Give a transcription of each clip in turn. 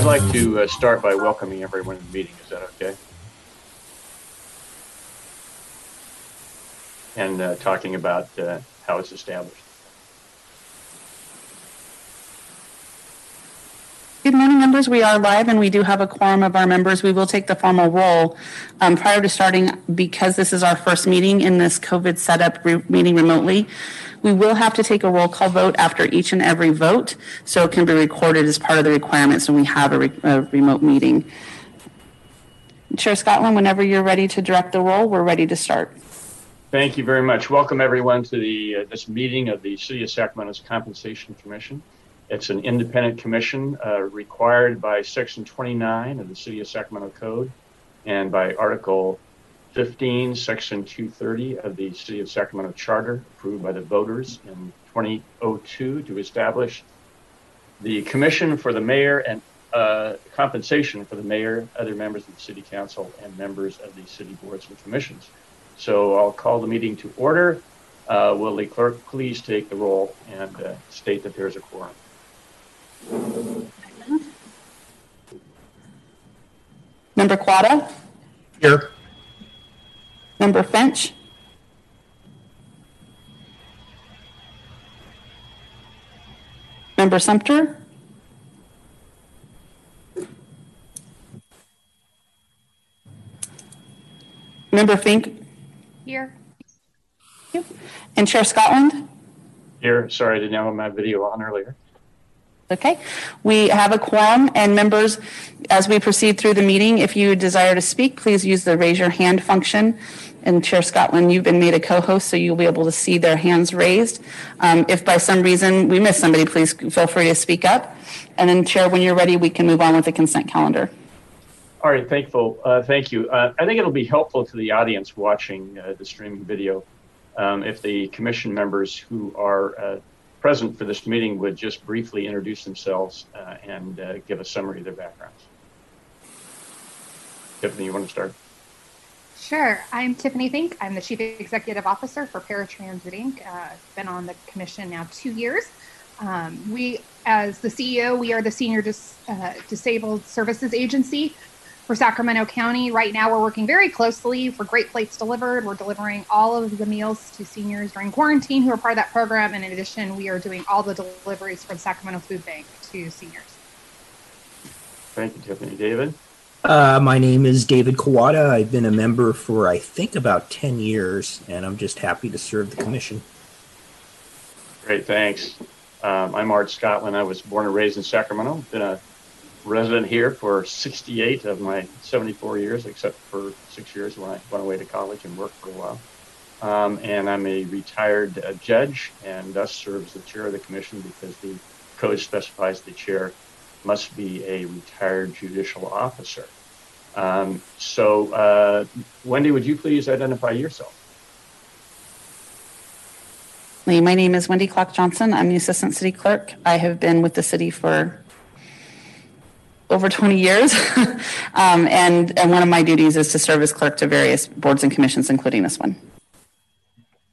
I'd like to uh, start by welcoming everyone to the meeting. Is that okay? And uh, talking about uh, how it's established. Good morning, members. We are live and we do have a quorum of our members. We will take the formal roll. Um, prior to starting, because this is our first meeting in this COVID setup re- meeting remotely, we will have to take a roll call vote after each and every vote, so it can be recorded as part of the requirements when we have a, re- a remote meeting. Chair Scotland, whenever you're ready to direct the roll, we're ready to start. Thank you very much. Welcome everyone to the uh, this meeting of the City of Sacramento's Compensation Commission. It's an independent commission uh, required by Section 29 of the City of Sacramento Code and by Article 15, Section 230 of the City of Sacramento Charter, approved by the voters in 2002 to establish the commission for the mayor and uh, compensation for the mayor, other members of the city council, and members of the city boards and commissions. So I'll call the meeting to order. Uh, will the clerk please take the roll and uh, state that there is a quorum? Member Quata, Here. Member Finch, Member Sumter, Member Fink, Here. and Chair Scotland. Here, sorry, I didn't have my video on earlier. Okay, we have a quorum and members, as we proceed through the meeting, if you desire to speak, please use the raise your hand function. And Chair Scotland, you've been made a co-host, so you'll be able to see their hands raised. Um, if by some reason we miss somebody, please feel free to speak up. And then Chair, when you're ready, we can move on with the consent calendar. All right, thankful. Uh, thank you. Uh, I think it'll be helpful to the audience watching uh, the streaming video um, if the commission members who are uh, present for this meeting would just briefly introduce themselves uh, and uh, give a summary of their backgrounds. Tiffany, you want to start? Sure. I'm Tiffany Fink. I'm the Chief Executive Officer for Paratransit Inc. Uh, been on the commission now two years. Um, we, as the CEO, we are the Senior Dis- uh, Disabled Services Agency for Sacramento County. Right now, we're working very closely for Great Plates Delivered. We're delivering all of the meals to seniors during quarantine who are part of that program. And in addition, we are doing all the deliveries from Sacramento Food Bank to seniors. Thank you, Tiffany. David? Uh, my name is David Kawada. I've been a member for, I think, about 10 years, and I'm just happy to serve the commission. Great, thanks. Um, I'm Art Scotland. I was born and raised in Sacramento. Been a resident here for 68 of my 74 years, except for six years when I went away to college and worked for a while. Um, and I'm a retired uh, judge and thus serve as the chair of the commission because the code specifies the chair must be a retired judicial officer. Um, so, uh, Wendy, would you please identify yourself? My name is Wendy Clark Johnson. I'm the Assistant City Clerk. I have been with the city for over 20 years. um, and, and one of my duties is to serve as clerk to various boards and commissions, including this one.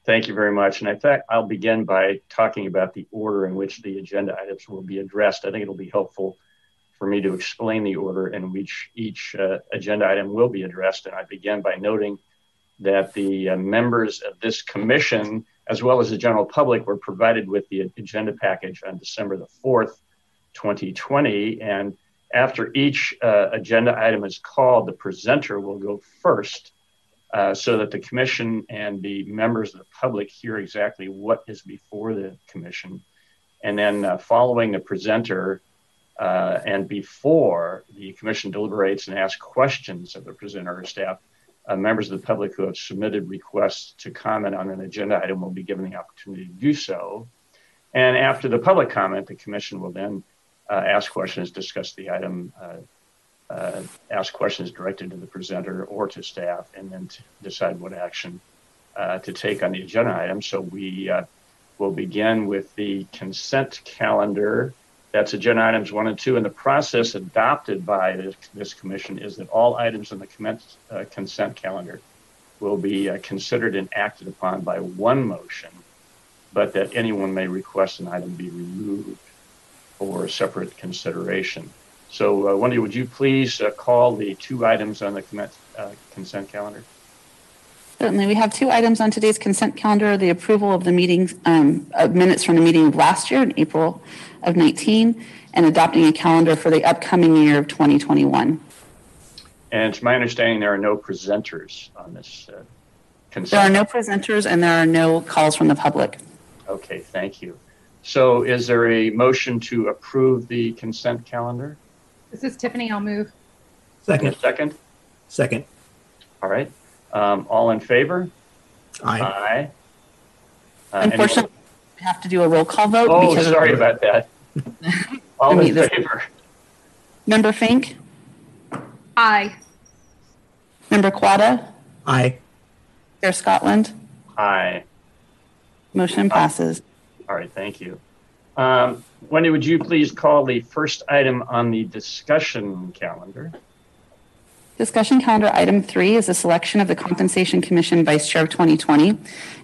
Thank you very much. And in fact, I'll begin by talking about the order in which the agenda items will be addressed. I think it'll be helpful for me to explain the order in which each uh, agenda item will be addressed. And I begin by noting that the uh, members of this commission, as well as the general public, were provided with the agenda package on December the 4th, 2020. And after each uh, agenda item is called, the presenter will go first uh, so that the commission and the members of the public hear exactly what is before the commission. And then uh, following the presenter uh, and before the commission deliberates and asks questions of the presenter or staff, uh, members of the public who have submitted requests to comment on an agenda item will be given the opportunity to do so. And after the public comment, the commission will then ask questions, discuss the item, uh, uh, ask questions directed to the presenter or to staff, and then decide what action uh, to take on the agenda item. So we uh, will begin with the consent calendar. That's agenda items one and two. And the process adopted by this, this commission is that all items in the commence, uh, consent calendar will be considered and acted upon by one motion, but that anyone may request an item be removed for separate consideration. So, uh, Wendy, would you please uh, call the two items on the consent, uh, consent calendar? Certainly, we have two items on today's consent calendar, the approval of the meetings, um, of minutes from the meeting of last year in April of 19, and adopting a calendar for the upcoming year of 2021. And to my understanding there are no presenters on this uh, There are no presenters and there are no calls from the public. Okay, thank you. So is there a motion to approve the consent calendar? This is Tiffany. I'll move. Second. second? Second. All right. Um, All in favor? Aye. Aye. Uh, anyone- Unfortunately, we have to do a roll call vote. Oh, because of- sorry about that. All in this- favor? Member Fink, Aye. Member Quada, Aye. Chair Scotland, Aye. motion passes. All right, thank you. Um, Wendy, would you please call the first item on the discussion calendar? Discussion calendar item three is the selection of the Compensation Commission Vice Chair of 2020.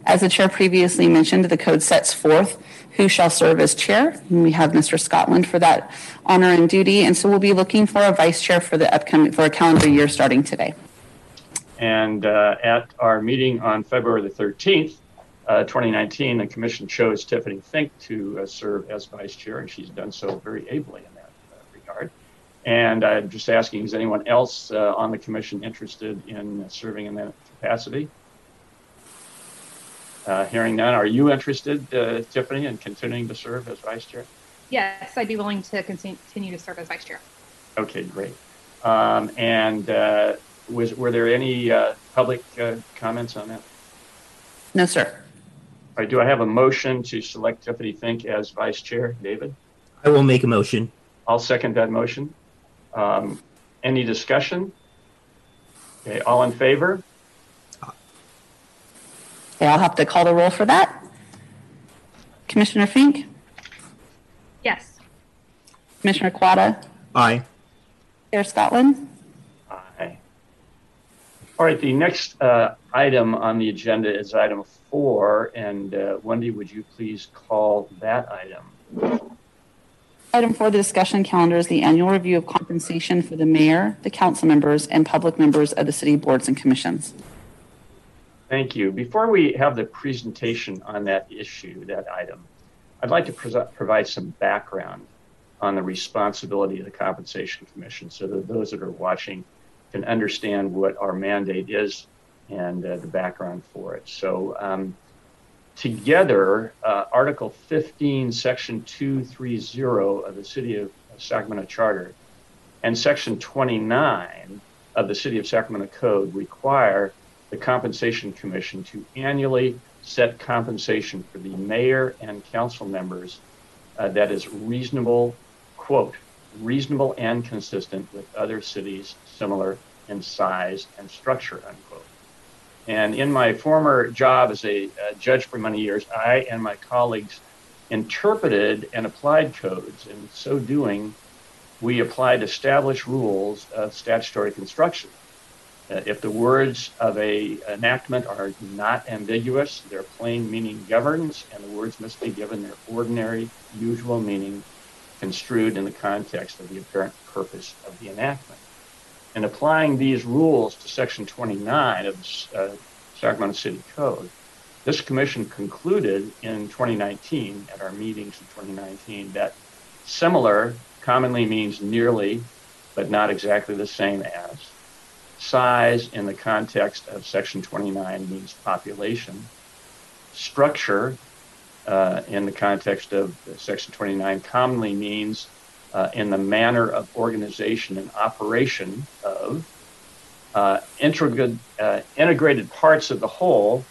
As the chair previously mentioned, the code sets forth who shall serve as chair. And we have Mr. Scotland for that honor and duty. And so we'll be looking for a vice chair for the upcoming, for a calendar year starting today. And uh, at our meeting on February the 13th, uh, 2019, the commission chose Tiffany Fink to uh, serve as vice chair, and she's done so very ably in that uh, regard. And I'm just asking, is anyone else uh, on the commission interested in serving in that capacity? Uh, hearing none, are you interested, uh, Tiffany, in continuing to serve as vice chair? Yes, I'd be willing to continue to serve as vice chair. Okay, great. Um, and uh, was were there any uh, public uh, comments on that? No, sir. All right, do I have a motion to select Tiffany Fink as vice chair? David? I will make a motion. I'll second that motion. Um, any discussion? Okay, all in favor? Okay, I'll have to call the roll for that. Commissioner Fink, Yes. Commissioner Quada, Aye. Chair Scotland, Aye. All right, the next uh, item on the agenda is item four, and uh, Wendy, would you please call that item? Item four, the discussion calendar is the annual review of compensation for the mayor, the council members, and public members of the city boards and commissions. Thank you. Before we have the presentation on that issue, that item, I'd like to pres- provide some background on the responsibility of the Compensation Commission so that those that are watching can understand what our mandate is and uh, the background for it. So, um, together, uh, Article 15, Section 230 of the City of Sacramento Charter and Section 29 of the City of Sacramento Code require the Compensation Commission to annually set compensation for the mayor and council members uh, that is reasonable, quote, reasonable and consistent with other cities similar in size and structure, unquote. And in my former job as a, uh judge for many years, I and my colleagues interpreted and applied codes. In so doing, we applied established rules of statutory construction. Uh, if the words of a enactment are not ambiguous, their plain meaning governs, and the words must be given their ordinary, usual meaning, construed in the context of the apparent purpose of the enactment. In applying these rules to Section 29 of the uh, Sacramento City Code, this commission concluded in 2019, at our meetings in 2019, that similar commonly means nearly, but not exactly the same as. Size in the context of Section 29 means population. Structure uh, in the context of Section 29 commonly means uh, in the manner of organization and operation of uh, integrated, uh, integrated parts of the whole,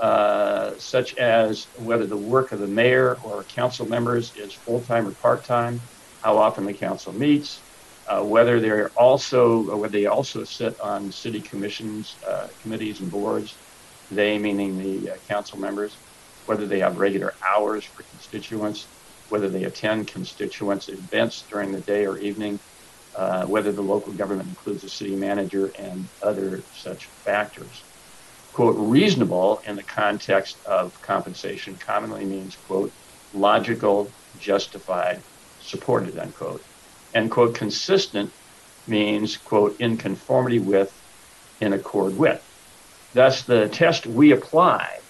uh, such as whether the work of the mayor or council members is full time or part time, how often the council meets, uh, whether they're also whether they also sit on city commissions, uh, committees, and boards. They meaning the council members, whether they have regular hours for constituents, whether they attend constituents events during the day or evening, uh, whether the local government includes a city manager, and other such factors. Quote, reasonable in the context of compensation commonly means, quote, logical, justified, supported, unquote. And, quote, consistent means, quote, in conformity with, in accord with. Thus, the test we apply,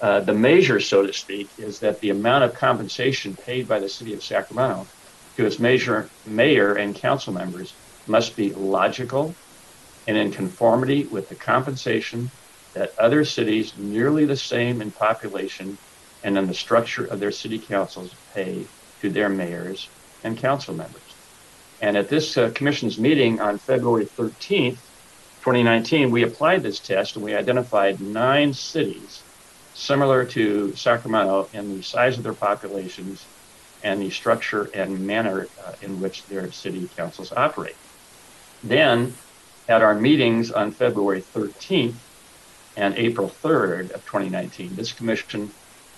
uh, the measure, so to speak, is that the amount of compensation paid by the city of Sacramento to its major, mayor and council members must be logical and in conformity with the compensation that other cities nearly the same in population and in the structure of their city councils pay to their mayors and council members. And at this uh, commission's meeting on February 13th, 2019, we applied this test and we identified nine cities similar to Sacramento in the size of their populations and the structure and manner uh, in which their city councils operate. Then, at our meetings on February 13th and April 3rd of 2019, this commission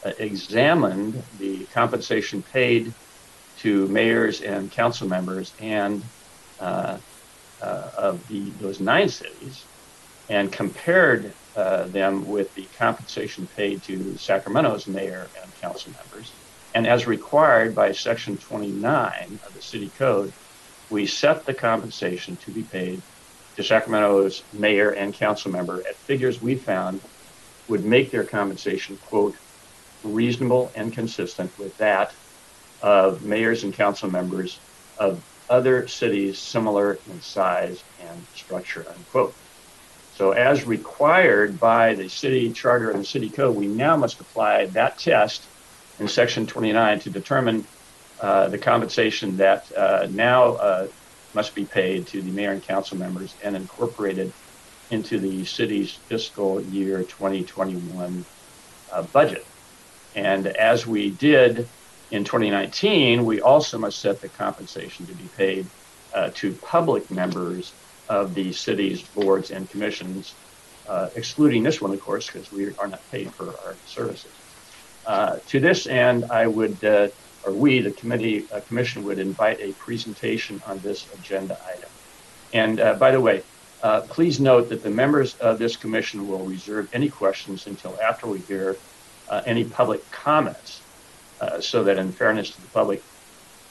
uh, examined the compensation paid to mayors and council members and uh, uh, of the those nine cities and compared uh, them with the compensation paid to Sacramento's mayor and council members. And as required by Section 29 of the City Code, we set the compensation to be paid to Sacramento's mayor and council member at figures we found would make their compensation, quote, reasonable and consistent with that of mayors and council members of other cities similar in size and structure, unquote. So, as required by the city charter and the city code, we now must apply that test in section 29 to determine uh, the compensation that uh, now uh, must be paid to the mayor and council members and incorporated into the city's fiscal year 2021 uh, budget. And as we did in 2019, we also must set the compensation to be paid uh, to public members of the city's boards and commissions, uh, excluding this one, of course, because we are not paid for our services. Uh, to this end, I would, uh, or we, the committee uh, commission, would invite a presentation on this agenda item. And uh, by the way, please note that the members of this commission will reserve any questions until after we hear any public comments uh, so that in fairness to the public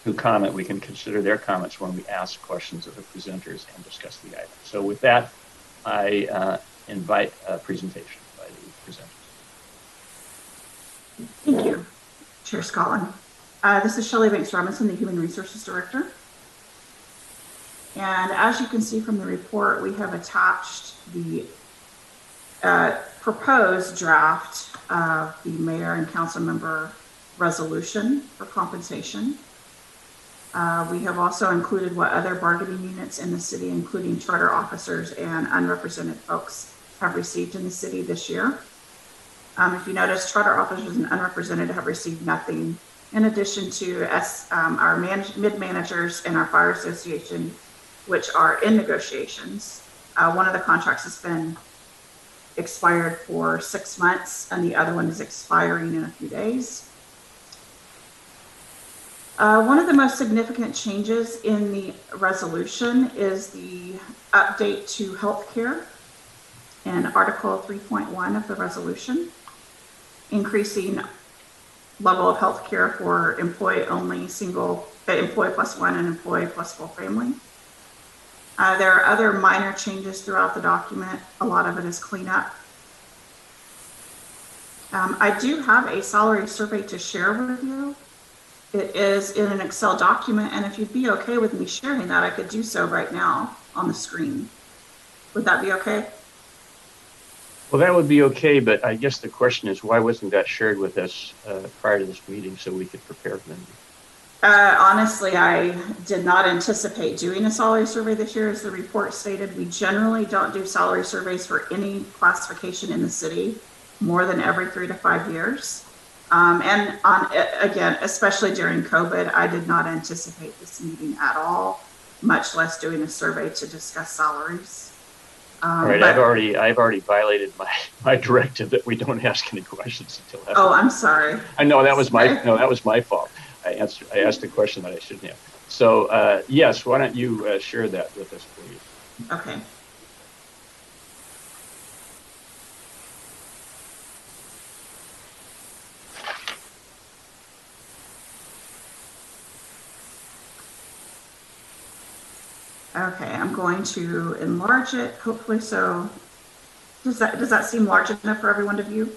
who comment, we can consider their comments when we ask questions of the presenters and discuss the item. So with that, I uh, invite a presentation by the presenters. Thank you, Chair Scotland. Uh, this is Shelley Banks Robinson, the Human Resources Director. And as you can see from the report, we have attached the uh, proposed draft of the mayor and council member resolution for compensation. Uh, we have also included what other bargaining units in the city, including charter officers and unrepresented folks, have received in the city this year. Um, if you notice, charter officers and unrepresented have received nothing, in addition to us, um, our mid managers and our fire association, which are in negotiations. Uh, one of the contracts has been expired for six months, and the other one is expiring in a few days. Uh, one of the most significant changes in the resolution is the update to healthcare in Article 3.1 of the resolution, increasing level of healthcare for employee only, single uh, employee plus one and employee plus full family. Uh, there are other minor changes throughout the document. A lot of it is cleanup. Um, I do have a salary survey to share with you it is in an Excel document, and if you'd be okay with me sharing that, I could do so right now on the screen. Would that be okay? Well, that would be okay, but I guess the question is why wasn't that shared with us uh, prior to this meeting so we could prepare for them? Uh, honestly, I did not anticipate doing a salary survey this year. As the report stated, we generally don't do salary surveys for any classification in the city more than every three to five years. Um, and on again, especially during COVID, I did not anticipate this meeting at all, much less doing a survey to discuss salaries. Um, all right, but, I've already I've already violated my, my directive that we don't ask any questions until after. Oh, I'm sorry. I know that was my no, that was my fault. I answered I asked a question that I shouldn't have. So uh, yes, why don't you uh, share that with us, please? Okay. Okay, I'm going to enlarge it, hopefully so. Does that, does that seem large enough for everyone to view?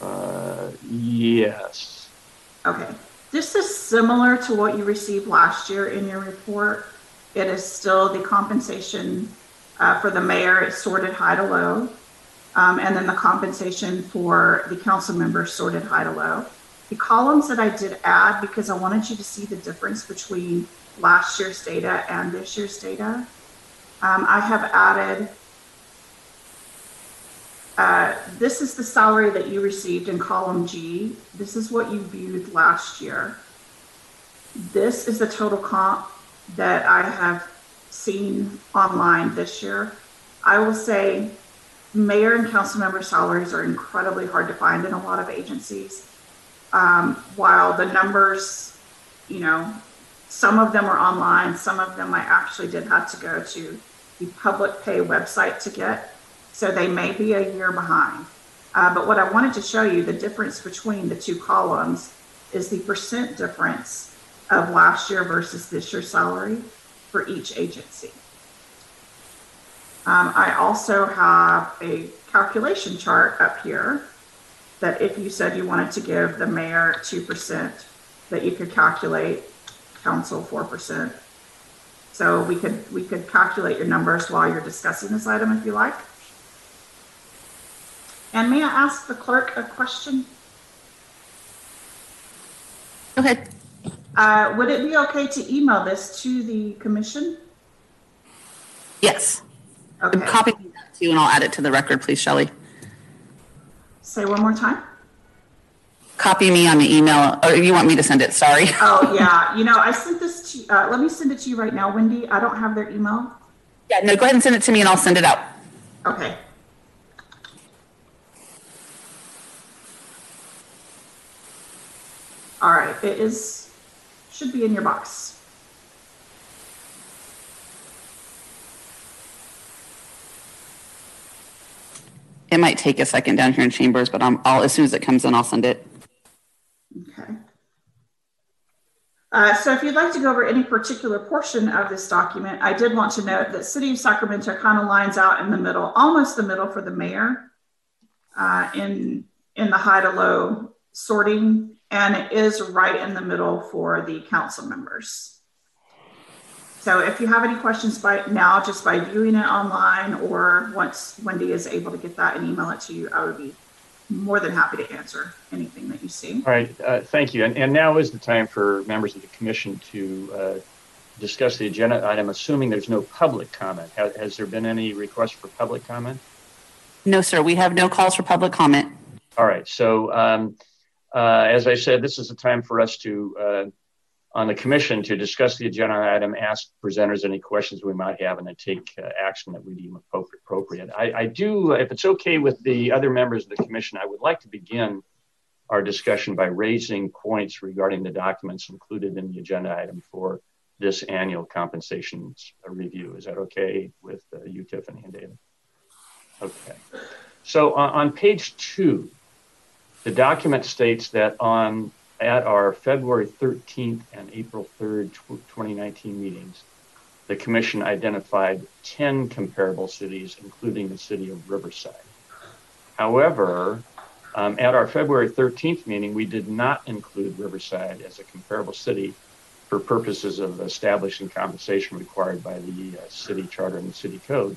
Uh, yes. Okay, this is similar to what you received last year in your report. It is still the compensation uh, for the mayor is sorted high to low. Um, and then the compensation for the council members sorted high to low. The columns that I did add because I wanted you to see the difference between last year's data and this year's data. Um, I have added, uh, this is the salary that you received in column G. This is what you viewed last year. This is the total comp that I have seen online this year. I will say mayor and council member salaries are incredibly hard to find in a lot of agencies. Um, while the numbers, you know, some of them are online, some of them I actually did have to go to the public pay website to get. So they may be a year behind. Uh, but what I wanted to show you, the difference between the two columns is the percent difference of last year versus this year's salary for each agency. Um, I also have a calculation chart up here that if you said you wanted to give the mayor 2%, that you could calculate council 4%. So we could we could calculate your numbers while you're discussing this item if you like. And may I ask the clerk a question? Go ahead. Uh, would it be okay to email this to the commission? Yes. Okay. I'm copying that too, and I'll add it to the record, please, Shelley. Say one more time. Copy me on the email, or you want me to send it? Sorry. Oh, yeah. You know, I sent this to, uh, let me send it to you right now, Wendy. I don't have their email. Yeah, no, go ahead and send it to me, and I'll send it out. Okay. All right, it is, should be in your box. It might take a second down here in Chambers, but I'm, I'll as soon as it comes in, I'll send it. Okay. Uh, so if you'd like to go over any particular portion of this document, I did want to note that City of Sacramento kind of lines out in the middle, almost the middle for the mayor uh, in, in the high to low sorting, and it is right in the middle for the council members. So if you have any questions by now, just by viewing it online, or once Wendy is able to get that and email it to you, I would be more than happy to answer anything that you see. All right, uh, thank you. And, and now is the time for members of the commission to uh, discuss the agenda item, assuming there's no public comment. Has, has there been any request for public comment? No, sir, we have no calls for public comment. All right, so um, uh, as I said, this is the time for us to, uh, on the commission, to discuss the agenda item, ask presenters any questions we might have, and then take uh, action that we deem appropriate. I, I do, if it's okay with the other members of the commission, I would like to begin our discussion by raising points regarding the documents included in the agenda item for this annual compensation review. Is that okay with uh, you, Tiffany and David? Okay. So on, on page two, the document states that on at our February 13th and April 3rd, 2019 meetings, the commission identified 10 comparable cities, including the city of Riverside. However, um, at our February 13th meeting, we did not include Riverside as a comparable city for purposes of establishing compensation required by the uh, city charter and the city code.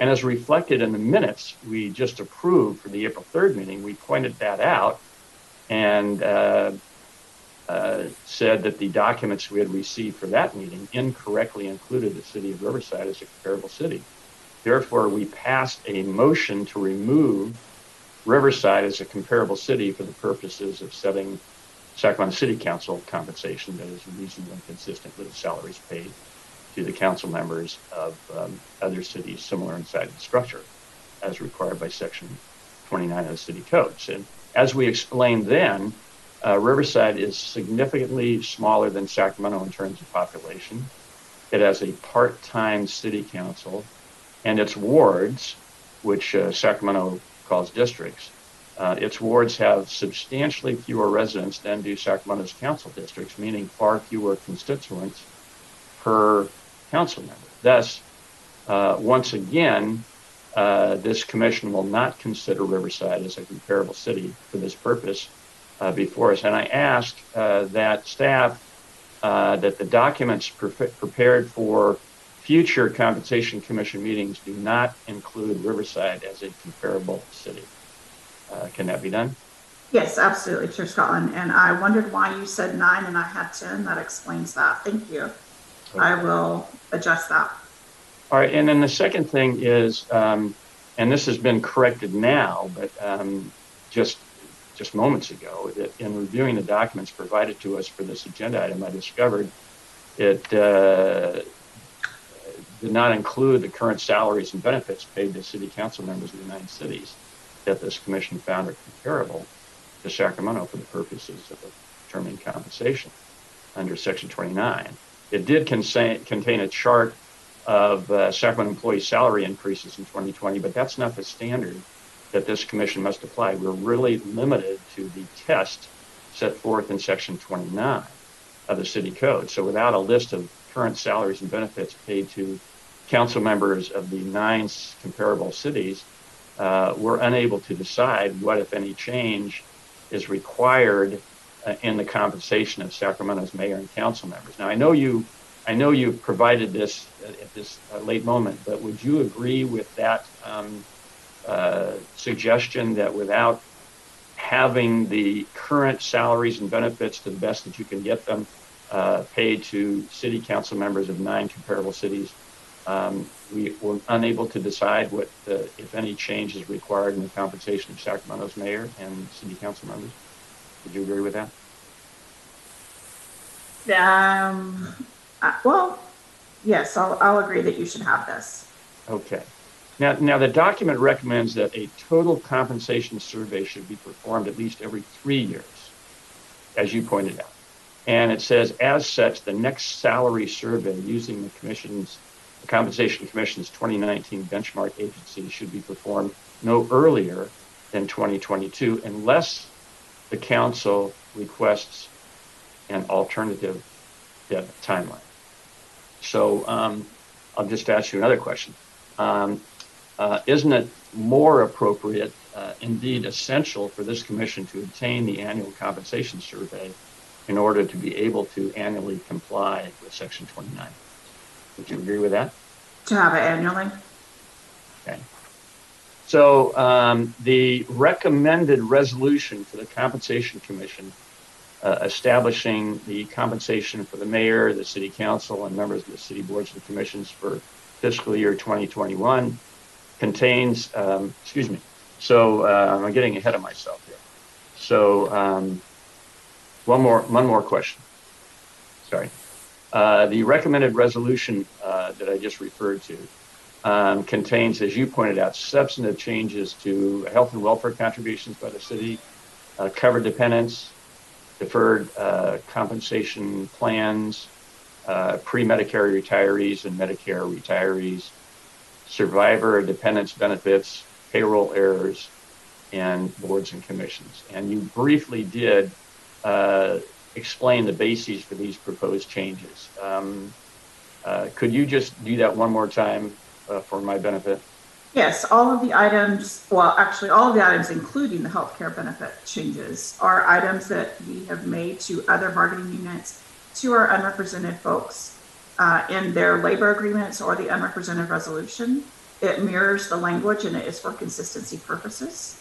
And as reflected in the minutes we just approved for the April 3rd meeting, we pointed that out and uh, said that the documents we had received for that meeting incorrectly included the city of Riverside as a comparable city. Therefore, we passed a motion to remove Riverside as a comparable city for the purposes of setting Sacramento City Council compensation that is reasonable and consistent with the salaries paid to the council members of um, other cities similar in size and structure, as required by Section 29 of the City Codes. And as we explained then, uh, Riverside is significantly smaller than Sacramento in terms of population. It has a part time city council, and its wards, which uh, Sacramento calls districts, uh, its wards have substantially fewer residents than do Sacramento's council districts, meaning far fewer constituents per council member. Thus, uh, once again, uh, this commission will not consider Riverside as a comparable city for this purpose uh, before us. And I asked uh, that staff uh, that the documents pre- prepared for future compensation commission meetings do not include Riverside as a comparable city. Uh, can that be done? Yes, absolutely, Chair Scotland. And I wondered why you said nine and I had 10. That explains that. Thank you. I will adjust that. All right, and then the second thing is, um, and this has been corrected now, but um, just just moments ago, that in reviewing the documents provided to us for this agenda item, I discovered it uh, did not include the current salaries and benefits paid to city council members of the nine cities that this commission found are comparable to Sacramento for the purposes of determining compensation under Section 29. It did contain, contain a chart of uh, Sacramento employee salary increases in 2020, but that's not the standard that this commission must apply. We're really limited to the test set forth in Section 29 of the City Code. So without a list of current salaries and benefits paid to council members of the nine comparable cities, uh, we're unable to decide what, if any, change is required uh, in the compensation of Sacramento's mayor and council members. Now, I know you, I know you provided this at this uh, late moment, but would you agree with that um, uh, suggestion that without having the current salaries and benefits to the best that you can get them uh, paid to city council members of nine comparable cities, um, we were unable to decide what, if any, change is required in the compensation of Sacramento's mayor and city council members. Would you agree with that? Um, uh, well, yes, I'll, I'll agree that you should have this. Okay. Now, now the document recommends that a total compensation survey should be performed at least every three years, as you pointed out. And it says, as such, the next salary survey using the commission's the Compensation Commission's 2019 benchmark agency should be performed no earlier than 2022 unless the council requests an alternative timeline. So um, I'll just ask you another question. Um, uh, isn't it more appropriate, uh, indeed essential, for this commission to obtain the annual compensation survey in order to be able to annually comply with Section 29? Would you agree with that? To have it annually? Okay. So um, the recommended resolution for the Compensation Commission uh, establishing the compensation for the mayor, the city council, and members of the city boards and commissions for fiscal year 2021 contains, um, excuse me, so uh, I'm getting ahead of myself here. So um, one more, one more question. Sorry. Uh, the recommended resolution uh, that I just referred to um, contains, as you pointed out, substantive changes to health and welfare contributions by the city, uh, covered dependents, deferred uh, compensation plans, uh, pre-Medicare retirees and Medicare retirees, survivor dependents benefits, payroll errors, and boards and commissions. And you briefly did explain the bases for these proposed changes. Um, uh, could you just do that one more time uh, for my benefit? Yes, all of the items, well, actually, all of the items, including the healthcare benefit changes, are items that we have made to other bargaining units, to our unrepresented folks uh, in their labor agreements or the unrepresented resolution. It mirrors the language and it is for consistency purposes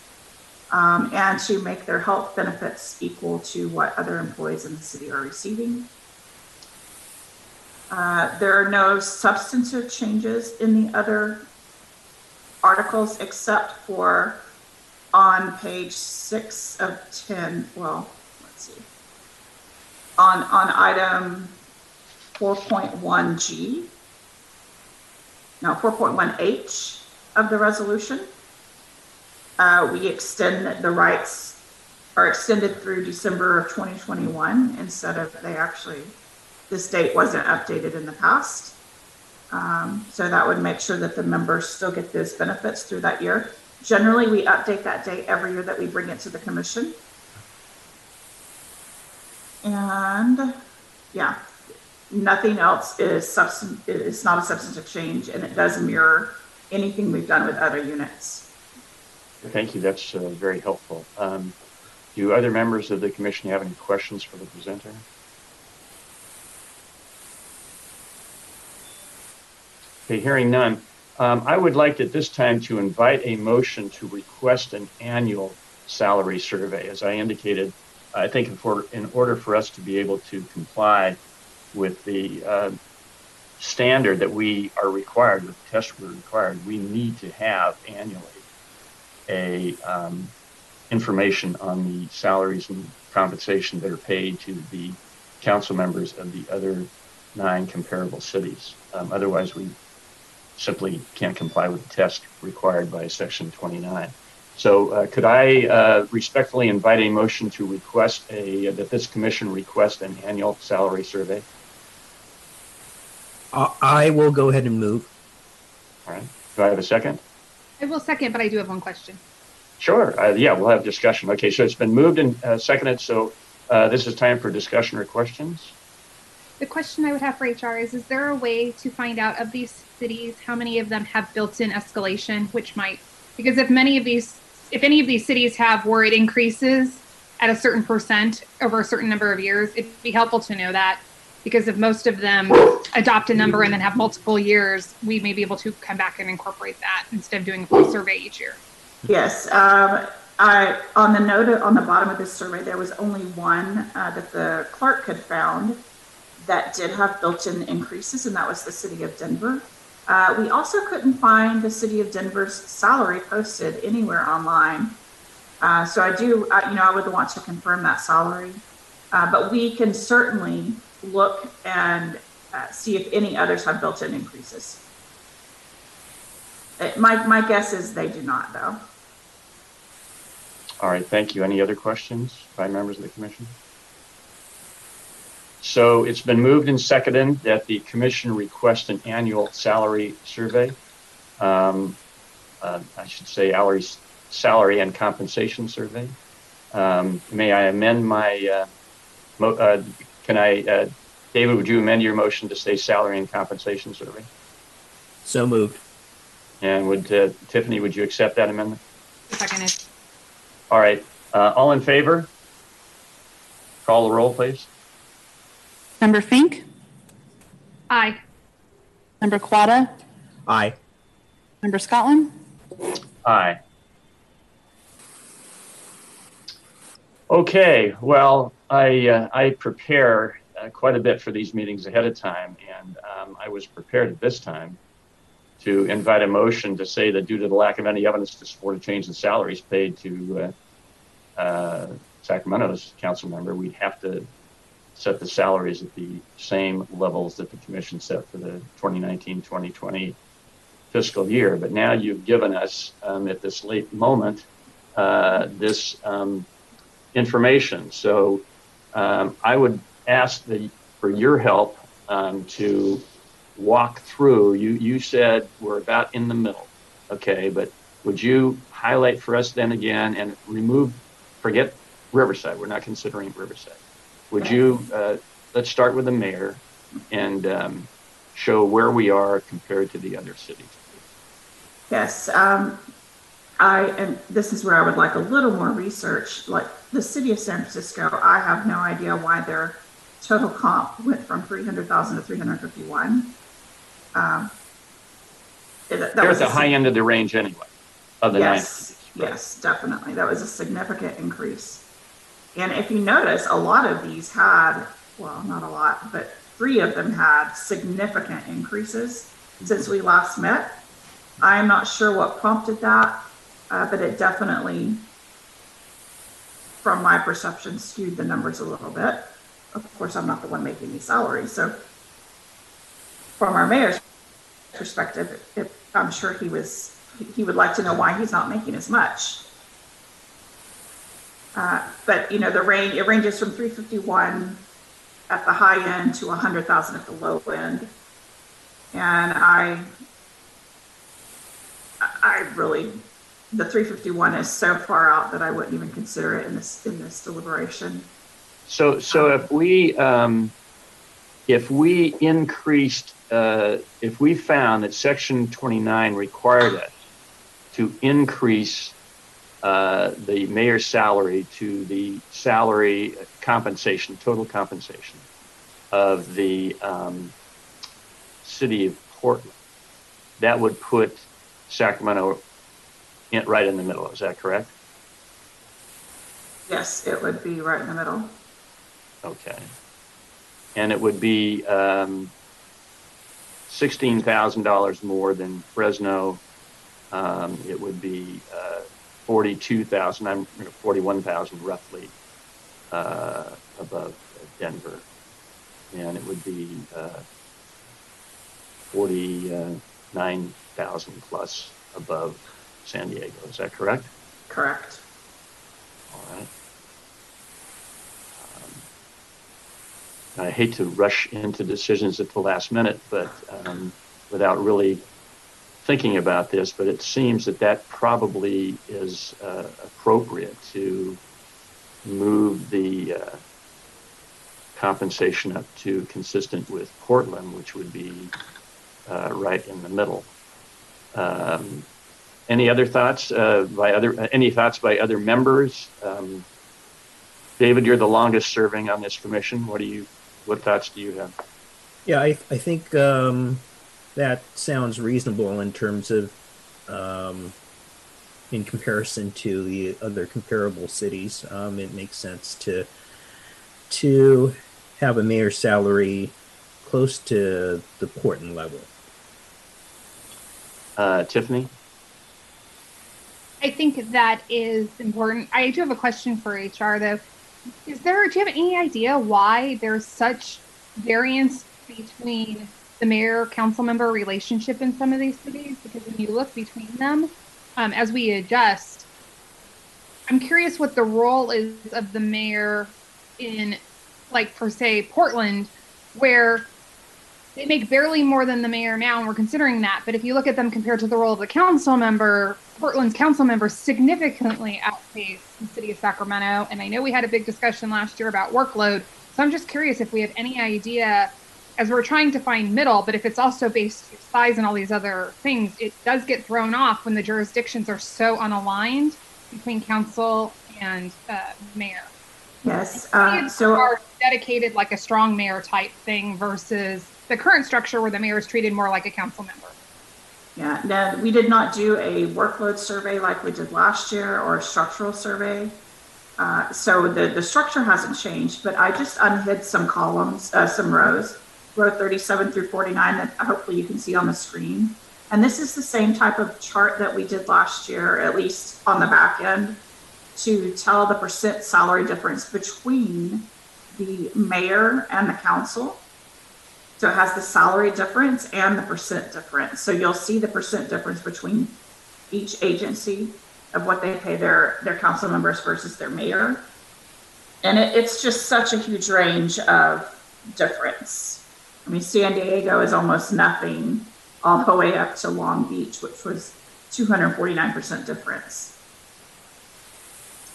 um, and to make their health benefits equal to what other employees in the city are receiving. Uh, there are no substantive changes in the other articles except for on page six of 10. Well, let's see. On, on item 4.1G, no, 4.1H of the resolution uh, we extend the rights are extended through December of 2021 instead of they actually, this date wasn't updated in the past. Um, so that would make sure that the members still get those benefits through that year. Generally, we update that date every year that we bring it to the commission. And yeah, nothing else is substan, it's not a substantive change and it does mirror anything we've done with other units. Thank you. That's uh, very helpful. Um, do other members of the commission have any questions for the presenter? Okay, hearing none. Um, I would like at this time to invite a motion to request an annual salary survey. As I indicated, I think for, in order for us to be able to comply with the uh, standard that we are required, with the test we're required, we need to have annually a um, information on the salaries and compensation that are paid to the council members of the other nine comparable cities. Um, otherwise, we simply can't comply with the test required by Section 29. So, uh, could I uh, respectfully invite a motion to request a that this commission request an annual salary survey? I will go ahead and move. All right. Do I have a second? I will second, but I do have one question. Sure. Uh, yeah, we'll have discussion. Okay, so it's been moved and uh, seconded. So uh, this is time for discussion or questions. The question I would have for HR is: Is there a way to find out of these cities how many of them have built-in escalation, which might because if many of these, if any of these cities have where it increases at a certain percent over a certain number of years, it'd be helpful to know that because if most of them adopt a number and then have multiple years, we may be able to come back and incorporate that instead of doing a full survey each year. Yes, um, I, on the note, on the bottom of this survey, there was only one uh, that the clerk had found that did have built-in increases, and that was the city of Denver. Uh, we also couldn't find the city of Denver's salary posted anywhere online. Uh, so I do, uh, you know, I would want to confirm that salary, uh, but we can certainly look and uh, see if any others have built-in increases. Uh, my, my guess is they do not, though. All right, thank you. Any other questions by members of the commission? So it's been moved and seconded that the commission request an annual salary survey. Um, uh, I should say salary, salary and compensation survey. Um, may I amend my, uh, mo- uh, can I, uh, David, would you amend your motion to say salary and compensation survey? So moved. And would uh, Tiffany, would you accept that amendment? Seconded. All right. Uh, all in favor? Call the roll, please. Member Fink? Aye. Member Quata? Aye. Member Scotland? Aye. Okay, well, I, uh, I prepare uh, quite a bit for these meetings ahead of time, and um, I was prepared at this time to invite a motion to say that due to the lack of any evidence to support a change in salaries paid to uh, uh, Sacramento's council member, we'd have to set the salaries at the same levels that the commission set for the 2019-2020 fiscal year. But now you've given us, um, at this late moment, uh, this um, information. So um, I would ask the, for your help um, to walk through. You you said we're about in the middle, okay? But would you highlight for us then again and remove, forget Riverside. We're not considering Riverside. Would you uh, let's start with the mayor and um, show where we are compared to the other cities. Yes, um, I and this is where I would like a little more research. Like the city of San Francisco, I have no idea why their total comp went from three hundred thousand to three hundred fifty-one. Um, it- that They're was at the a high end of the range anyway, of the. Yes, right? yes, definitely. That was a significant increase. And if you notice, a lot of these had, well, not a lot, but three of them had significant increases since we last met. I'm not sure what prompted that, uh, but it definitely, from my perception, skewed the numbers a little bit. Of course, I'm not the one making these salaries, so from our mayor's perspective, it, I'm sure he was, he- would like to know why he's not making as much. Uh, but, you know, the range, it ranges from three fifty-one at the high end to hundred thousand at the low end. And I I really, the three fifty-one is so far out that I wouldn't even consider it in this, in this deliberation. So, so if we, um, if we increased, uh, if we found that section 29 required us to increase uh, the mayor's salary to the salary compensation, total compensation of the um, city of Portland, that would put Sacramento in, right in the middle. Is that correct? Yes, it would be right in the middle. Okay. And it would be um, $16,000 more than Fresno. Um, it would be uh, 42,000, I'm 41,000 roughly uh, above Denver. And it would be uh, 49,000 plus above San Diego. Is that correct? Correct. All right. Um, I hate to rush into decisions at the last minute, but um, without really thinking about this, but it seems that that probably is uh, appropriate to move the uh, compensation up to consistent with Portland, which would be uh, right in the middle. Um, any other thoughts uh, by other? Any thoughts by other members? Um, David, you're the longest serving on this commission. What do you? What thoughts do you have? Yeah, I, I think um, that sounds reasonable in terms of um, in comparison to the other comparable cities. Um, it makes sense to to have a mayor's salary close to the Portland level. Uh, Tiffany? I think that is important. I do have a question for HR though. Is there, do you have any idea why there's such variance between the mayor council member relationship in some of these cities? Because when you look between them, um, as we adjust, I'm curious what the role is of the mayor in, like, per se, Portland, where they make barely more than the mayor now, and we're considering that. But if you look at them compared to the role of the council member, Portland's council members significantly outpace the city of Sacramento. And I know we had a big discussion last year about workload. So I'm just curious if we have any idea as we're trying to find middle, but if it's also based size and all these other things, it does get thrown off when the jurisdictions are so unaligned between council and uh, mayor. Yes. Uh, so are dedicated like a strong mayor type thing versus the current structure where the mayor is treated more like a council member. Yeah, no, we did not do a workload survey like we did last year or a structural survey. Uh, so the, the structure hasn't changed, but I just unhid some columns, uh, some rows, row 37 through 49 that hopefully you can see on the screen. And this is the same type of chart that we did last year, at least on the back end, to tell the percent salary difference between the mayor and the council. So it has the salary difference and the percent difference. So you'll see the percent difference between each agency of what they pay their, their council members versus their mayor. And it, it's just such a huge range of difference. I mean, San Diego is almost nothing all the way up to Long Beach, which was 249% difference.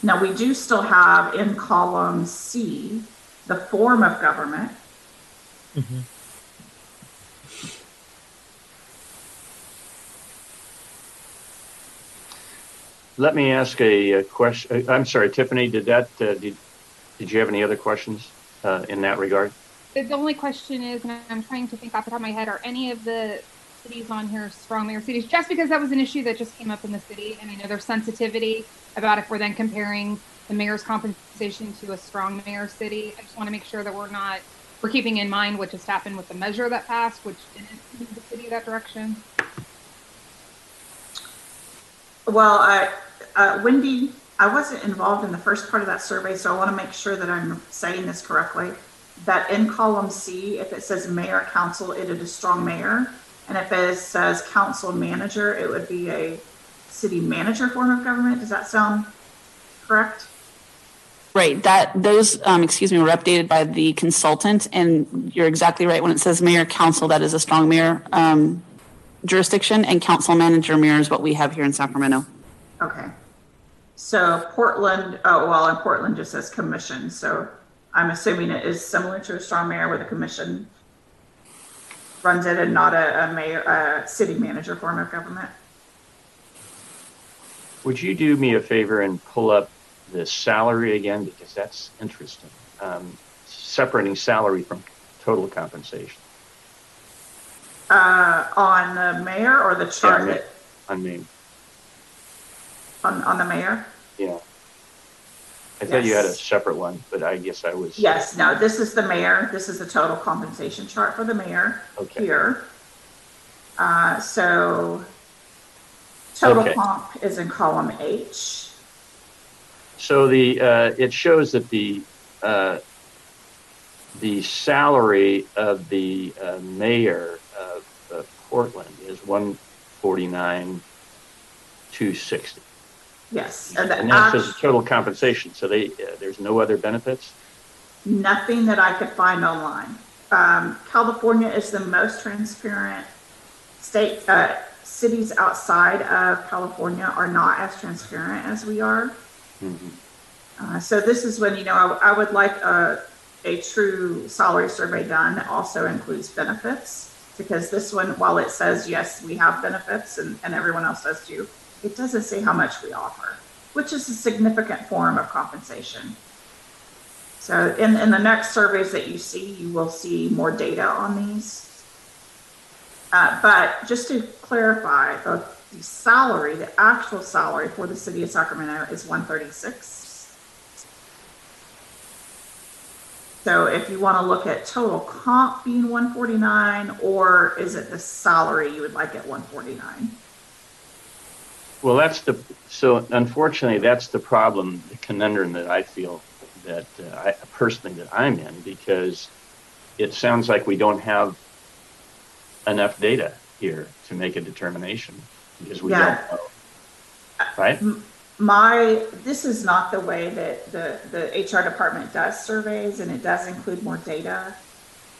Now, we do still have in column C the form of government. Mm-hmm. Let me ask a, a question. Uh, I'm sorry, Tiffany. Did that? Uh, did Did you have any other questions uh, in that regard? The only question is, and I'm trying to think off the top of my head, are any of the cities on here strong mayor cities? Just because that was an issue that just came up in the city, and I know there's sensitivity about if we're then comparing the mayor's compensation to a strong mayor city. I just want to make sure that we're not we're keeping in mind what just happened with the measure that passed, which didn't move the city that direction. Well, I, uh, Wendy, I wasn't involved in the first part of that survey, so I want to make sure that I'm saying this correctly. That in column C, if it says mayor council, it is a strong mayor. And if it says council manager, it would be a city manager form of government. Does that sound correct? Right. That those, um, excuse me, were updated by the consultant, and you're exactly right. When it says mayor council, that is a strong mayor um, jurisdiction, and council manager mirrors what we have here in Sacramento. Okay. So Portland, oh, well, in Portland just says commission. So I'm assuming it is similar to a strong mayor with a commission runs it and not a, a mayor, a city manager form of government. Would you do me a favor and pull up the salary again because that's interesting. Um, separating salary from total compensation. Uh, on the mayor or the chart Yeah, that, I mean, on, on the mayor? yeah. I thought you had a Yes. separate one, but I guess I was. Yes, no, this is the mayor. This is the total compensation chart for the mayor Okay. here. Uh, so total Okay. comp is in column H. So the, uh, it shows that the, uh, the salary of the uh, mayor of uh, Portland is one forty-nine, two sixty. Yes, and the And that says act, total compensation, so they, uh, there's no other benefits? nothing that I could find online. Um, California is the most transparent state. Uh, cities outside of California are not as transparent as we are. Mhm. Uh, so this is when, you know, I, I would like a, a true salary survey done that also includes benefits. Because this one, while it says, yes, we have benefits and, and everyone else does too, it doesn't say how much we offer, which is a significant form of compensation. So in, in the next surveys that you see, you will see more data on these. Uh, but just to clarify, the, the salary, the actual salary for the city of Sacramento is 136. So if you want to look at total comp being 149, or is it the salary you would like at 149? Well, that's the, so unfortunately, that's the problem, the conundrum that I feel that uh, I personally that I'm in because it sounds like we don't have enough data here to make a determination because we Yeah. don't know. Right? My, this is not the way that the, the HR department does surveys, and it does include more data.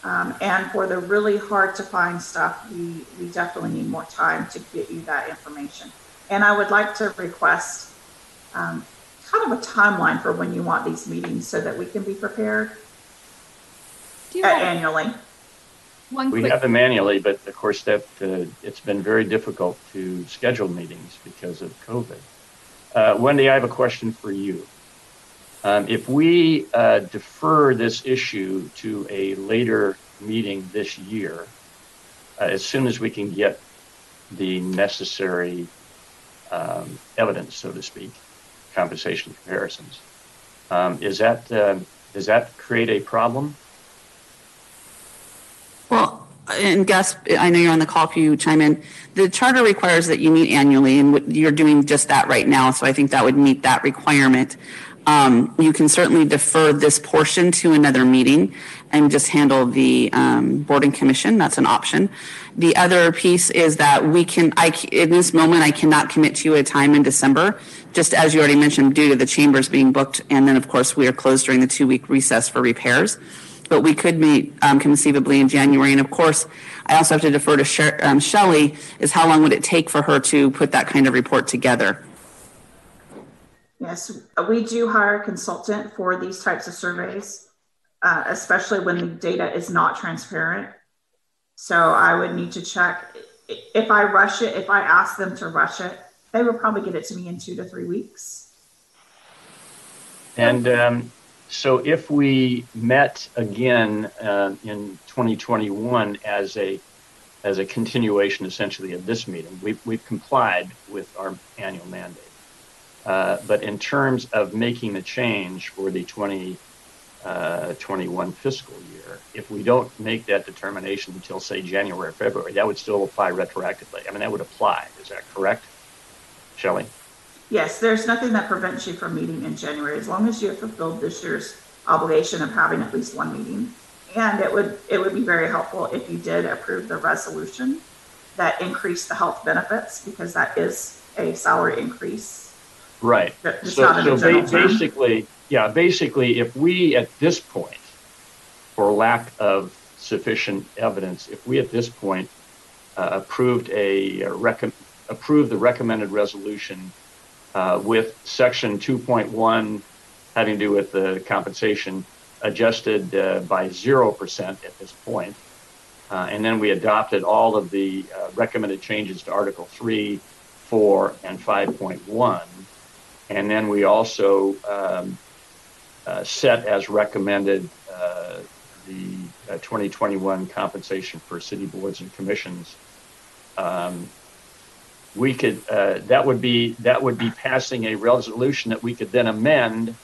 Um, and for the really hard to find stuff, we, we definitely need more time to get you that information. And I would like to request, um, kind of a timeline for when you want these meetings so that we can be prepared Do you uh, annually. one We quick have them manually, but of course that uh, it's been very difficult to schedule meetings because of COVID. Uh, Wendy, I have a question for you. Um, if we uh, defer this issue to a later meeting this year, uh, as soon as we can get the necessary um, evidence, so to speak, compensation comparisons, um, is that uh, does that create a problem? And Gus, I know you're on the call, if you chime in. The charter requires that you meet annually, and you're doing just that right now, so I think that would meet that requirement. Um, You can certainly defer this portion to another meeting and just handle the um, board and commission, that's an option. The other piece is that we can, I, in this moment, I cannot commit to a time in December, just as you already mentioned, due to the chambers being booked, and then, of course, we are closed during the two-week recess for repairs but we could meet um, conceivably in January. And of course, I also have to defer to Sher- um, Shelley, is how long would it take for her to put that kind of report together? Yes, we do hire a consultant for these types of surveys, uh, especially when the data is not transparent. So I would need to check if I rush it, if I ask them to rush it, they will probably get it to me in two to three weeks. And um, so if we met again uh, in 2021 as a as a continuation essentially of this meeting, we've, we've complied with our annual mandate. Uh, but in terms of making the change for the 2021 fiscal year, if we don't make that determination until say January or February, that would still apply retroactively. I mean, that would apply. Is that correct, Shelley? Yes, there's nothing that prevents you from meeting in January as long as you have fulfilled this year's obligation of having at least one meeting. And it would it would be very helpful if you did approve the resolution that increased the health benefits because that is a salary increase. Right. It's So, so ba- basically, yeah, basically, if we at this point, for lack of sufficient evidence, if we at this point uh, approved a, recom- approved the recommended resolution uh, with section 2.1 having to do with the compensation adjusted uh, by 0% at this point, Uh, and then we adopted all of the uh, recommended changes to Article 3, 4, and 5.1. And then we also um, uh, set as recommended uh, the uh, 2021 compensation for city boards and commissions. Um, we could uh, that would be that would be passing a resolution that we could then amend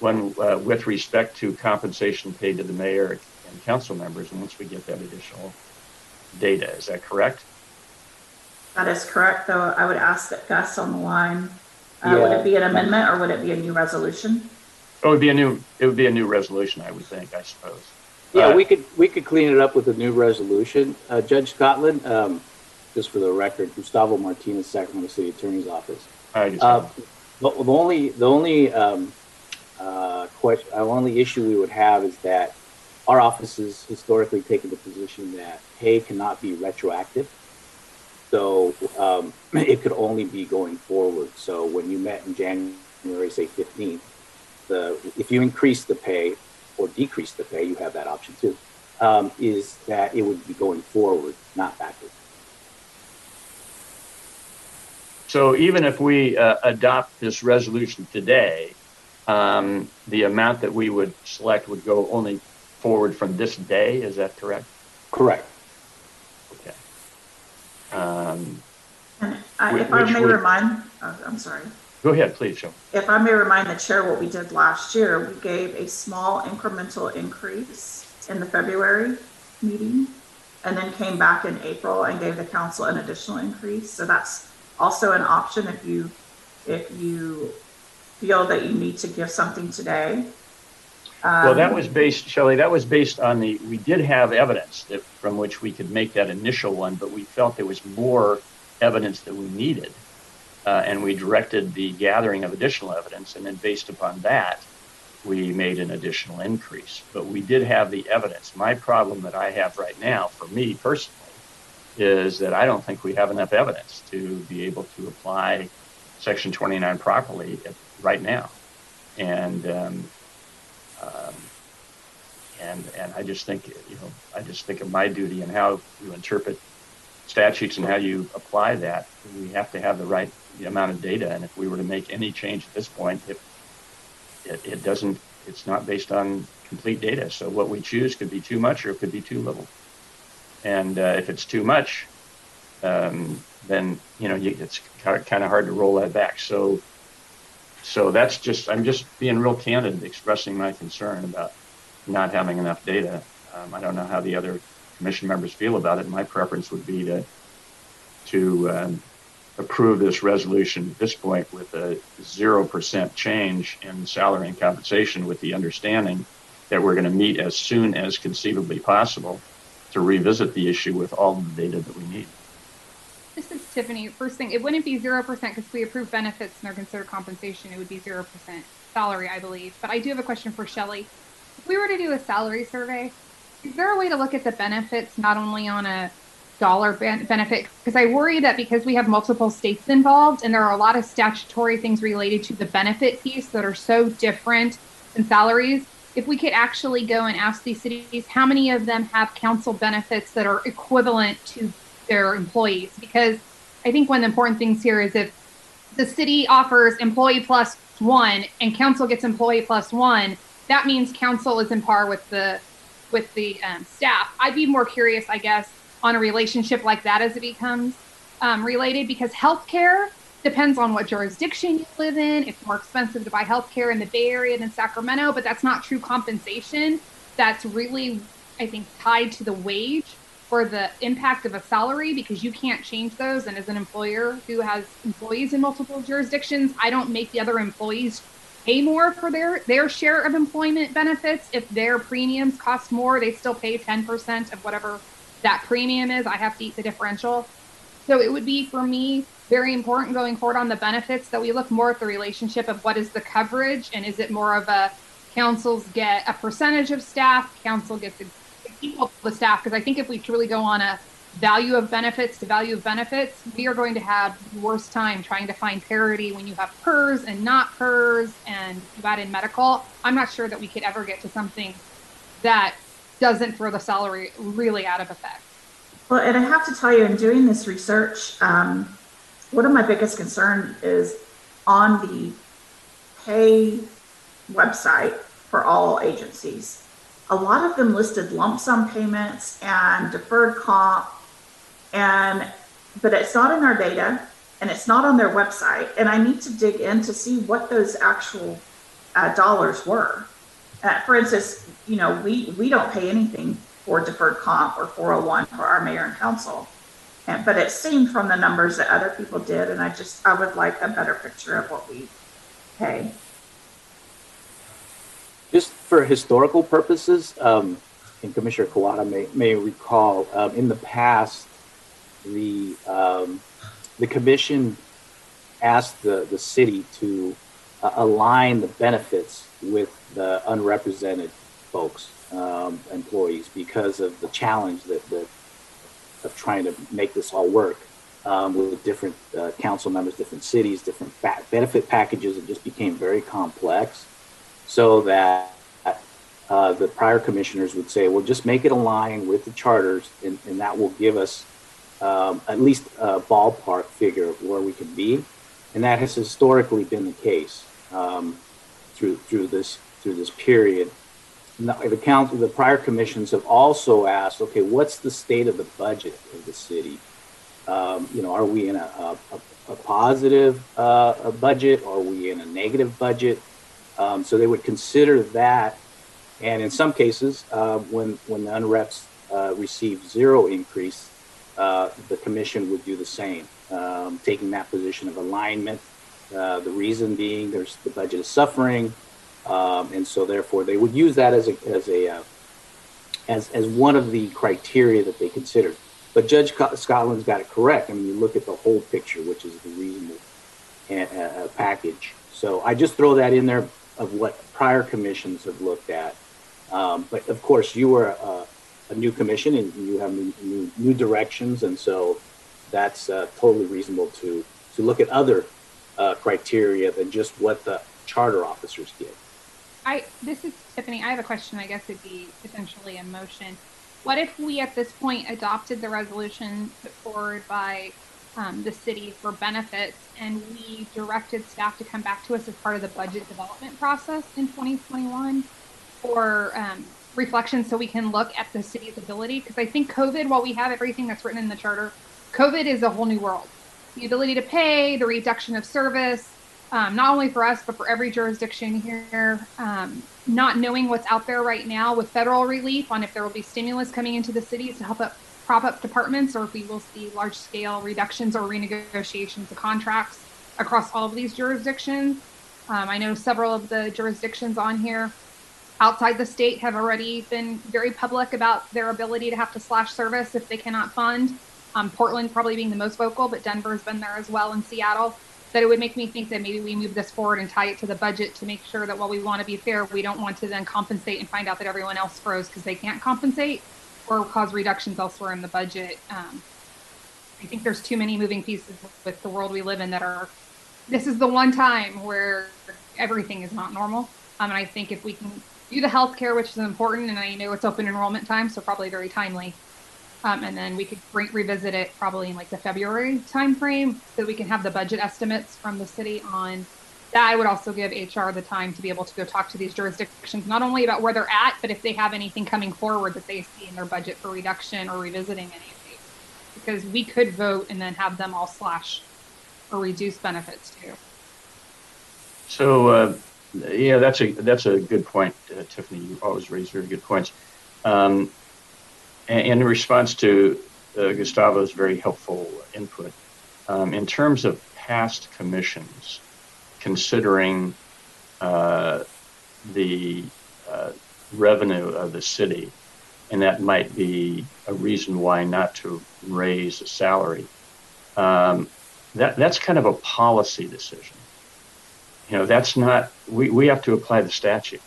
when uh, with respect to compensation paid to the mayor and council members once we get that additional data. Is that correct? That is correct, though I would ask that Gus on the line, uh, would it be an amendment or would it be a new resolution? It would be a new it would be a new resolution, I would think. I suppose. Yeah, Uh, we could, we could clean it up with a new resolution. Uh, Judge Scotland, um, just for the record, Gustavo Martinez, Sacramento City Attorney's Office. Uh, the, the only, the only, um, uh, question, uh, only issue we would have is that our office has historically taken the position that pay cannot be retroactive. So, um, it could only be going forward. So when you met in January, say fifteenth, the, if you increase the pay or decrease the pay, you have that option too, um, is that it would be going forward, not backward. So even if we uh, adopt this resolution today, um, the amount that we would select would go only forward from this day. Is that correct? Correct. Okay. Um, And I- Whi- if I may would- remind, oh, I'm sorry. go ahead, please, Joe. If I may remind the chair what we did last year, we gave a small incremental increase in the February meeting and then came back in April and gave the council an additional increase. So that's also an option if you, if you feel that you need to give something today. Well, that Um, was based, Shelley, that was based on the, we did have evidence that, from which we could make that initial one, but we felt there was more evidence that we needed. Uh, and we directed the gathering of additional evidence, and then based upon that, we made an additional increase. But we did have the evidence. My problem that I have right now, for me personally, is that I don't think we have enough evidence to be able to apply Section 29 properly right now. And um, um, and and I just think you know I just think of my duty and how you interpret statutes and how you apply that. We have to have the right amount of data, and if we were to make any change at this point, it it, it doesn't. It's not based on complete data. So what we choose could be too much or it could be too little. And uh, if it's too much, um, then you know you, it's kind of hard to roll that back. So so that's just I'm just being real candid, expressing my concern about not having enough data. Um, I don't know how the other commission members feel about it. My preference would be to to um, approve this resolution at this point with a zero percent change in salary and compensation, with the understanding that we're going to meet as soon as conceivably possible to revisit the issue with all the data that we need. This is Tiffany. First thing, it wouldn't be zero percent because we approve benefits and they're considered compensation. It would be zero percent salary, I believe. But I do have a question for Shelley. If we were to do a salary survey, is there a way to look at the benefits not only on a dollar ben- benefit? Because I worry that because we have multiple states involved and there are a lot of statutory things related to the benefit piece that are so different than salaries. If we could actually go and ask these cities how many of them have council benefits that are equivalent to their employees because I think one of the important things here is if the city offers employee plus one and council gets employee plus one, that means council is in par with the with the um, staff. I'd be more curious, I guess, on a relationship like that as it becomes um, related because healthcare depends on what jurisdiction you live in. It's more expensive to buy healthcare in the Bay Area than Sacramento, but that's not true compensation. That's really, I think, tied to the wage or the impact of a salary because you can't change those. And as an employer who has employees in multiple jurisdictions, I don't make the other employees pay more for their their share of employment benefits. If their premiums cost more, they still pay 10% of whatever that premium is. I have to eat the differential. So it would be for me very important going forward on the benefits that we look more at the relationship of what is the coverage and is it more of a councils get a percentage of staff, council gets equal the staff because I think if we truly go on a value of benefits to value of benefits, we are going to have the worst time trying to find parity when you have PERS and not PERS and you add in medical. I'm not sure that we could ever get to something that doesn't throw the salary really out of effect. Well, and I have to tell you, in doing this research, um, one of my biggest concern is on the pay website for all agencies. A lot of them listed lump sum payments and deferred comp, and but it's not in our data and it's not on their website. And I need to dig in to see what those actual uh, dollars were. Uh, for instance, you know, we we don't pay anything for deferred comp or 401 for our mayor and council. And, but it seemed from the numbers that other people did, and I just I would like a better picture of what we pay. Just for historical purposes, um, and Commissioner Kawada may, may recall, um, in the past, the um, the commission asked the, the city to uh, align the benefits with the unrepresented folks, um, employees, because of the challenge that, that of trying to make this all work um, with different uh, council members, different cities, different benefit packages. It just became very complex, so that uh, the prior commissioners would say, "Well, just make it align with the charters, and, and that will give us um, at least a ballpark figure of where we can be." And that has historically been the case um, through through this through this period the council, the prior commissions have also asked, okay, what's the state of the budget of the city? Um, you know, are we in a, a, a positive uh, a budget? Are we in a negative budget? Um, so they would consider that, and in some cases, uh, when when the unreps uh, receive zero increase, uh, the commission would do the same, um, taking that position of alignment. Uh, the reason being, there's the budget is suffering. Um, and so therefore they would use that as a, as a, uh, as, as one of the criteria that they considered. But Judge Scotland's got it correct. I mean, you look at the whole picture, which is the reasonable uh, package. So I just throw that in there of what prior commissions have looked at. Um, but of course, you were a, a, new commission and you have new, new, new directions, and so that's uh, totally reasonable to to look at other uh, criteria than just what the charter officers did. I this is Tiffany. I have a question. I guess it'd be essentially a motion. What if we at this point adopted the resolution put forward by um, the city for benefits, and we directed staff to come back to us as part of the budget development process in 2021 for um, reflection, so we can look at the city's ability? Because I think COVID, while we have everything that's written in the charter, COVID is a whole new world. The ability to pay, the reduction of service, um, not only for us, but for every jurisdiction here. Um, not knowing what's out there right now with federal relief on if there will be stimulus coming into the cities to help up prop up departments, or if we will see large scale reductions or renegotiations of contracts across all of these jurisdictions. Um, I know several of the jurisdictions on here outside the state have already been very public about their ability to have to slash service if they cannot fund. Um, Portland probably being the most vocal, but Denver's been there as well, and Seattle that it would make me think that maybe we move this forward and tie it to the budget to make sure that while we want to be fair, we don't want to then compensate and find out that everyone else froze because they can't compensate or cause reductions elsewhere in the budget. Um, I think there's too many moving pieces with the world we live in that are. This is the one time where everything is not normal, um, and I think if we can do the healthcare, which is important, and I know it's open enrollment time, so probably very timely um, and then we could re- revisit it probably in like the February timeframe so we can have the budget estimates from the city on that. I would also give HR the time to be able to go talk to these jurisdictions, not only about where they're at, but if they have anything coming forward that they see in their budget for reduction or revisiting any of these. Because we could vote and then have them all slash or reduce benefits too. So, uh, yeah, that's a that's a good point, uh, Tiffany. You always raise very good points. Um, in response to uh, Gustavo's very helpful input, um, in terms of past commissions, considering uh, the uh, revenue of the city, and that might be a reason why not to raise a salary. Um, that that's kind of a policy decision. You know, that's not we, we have to apply the statute,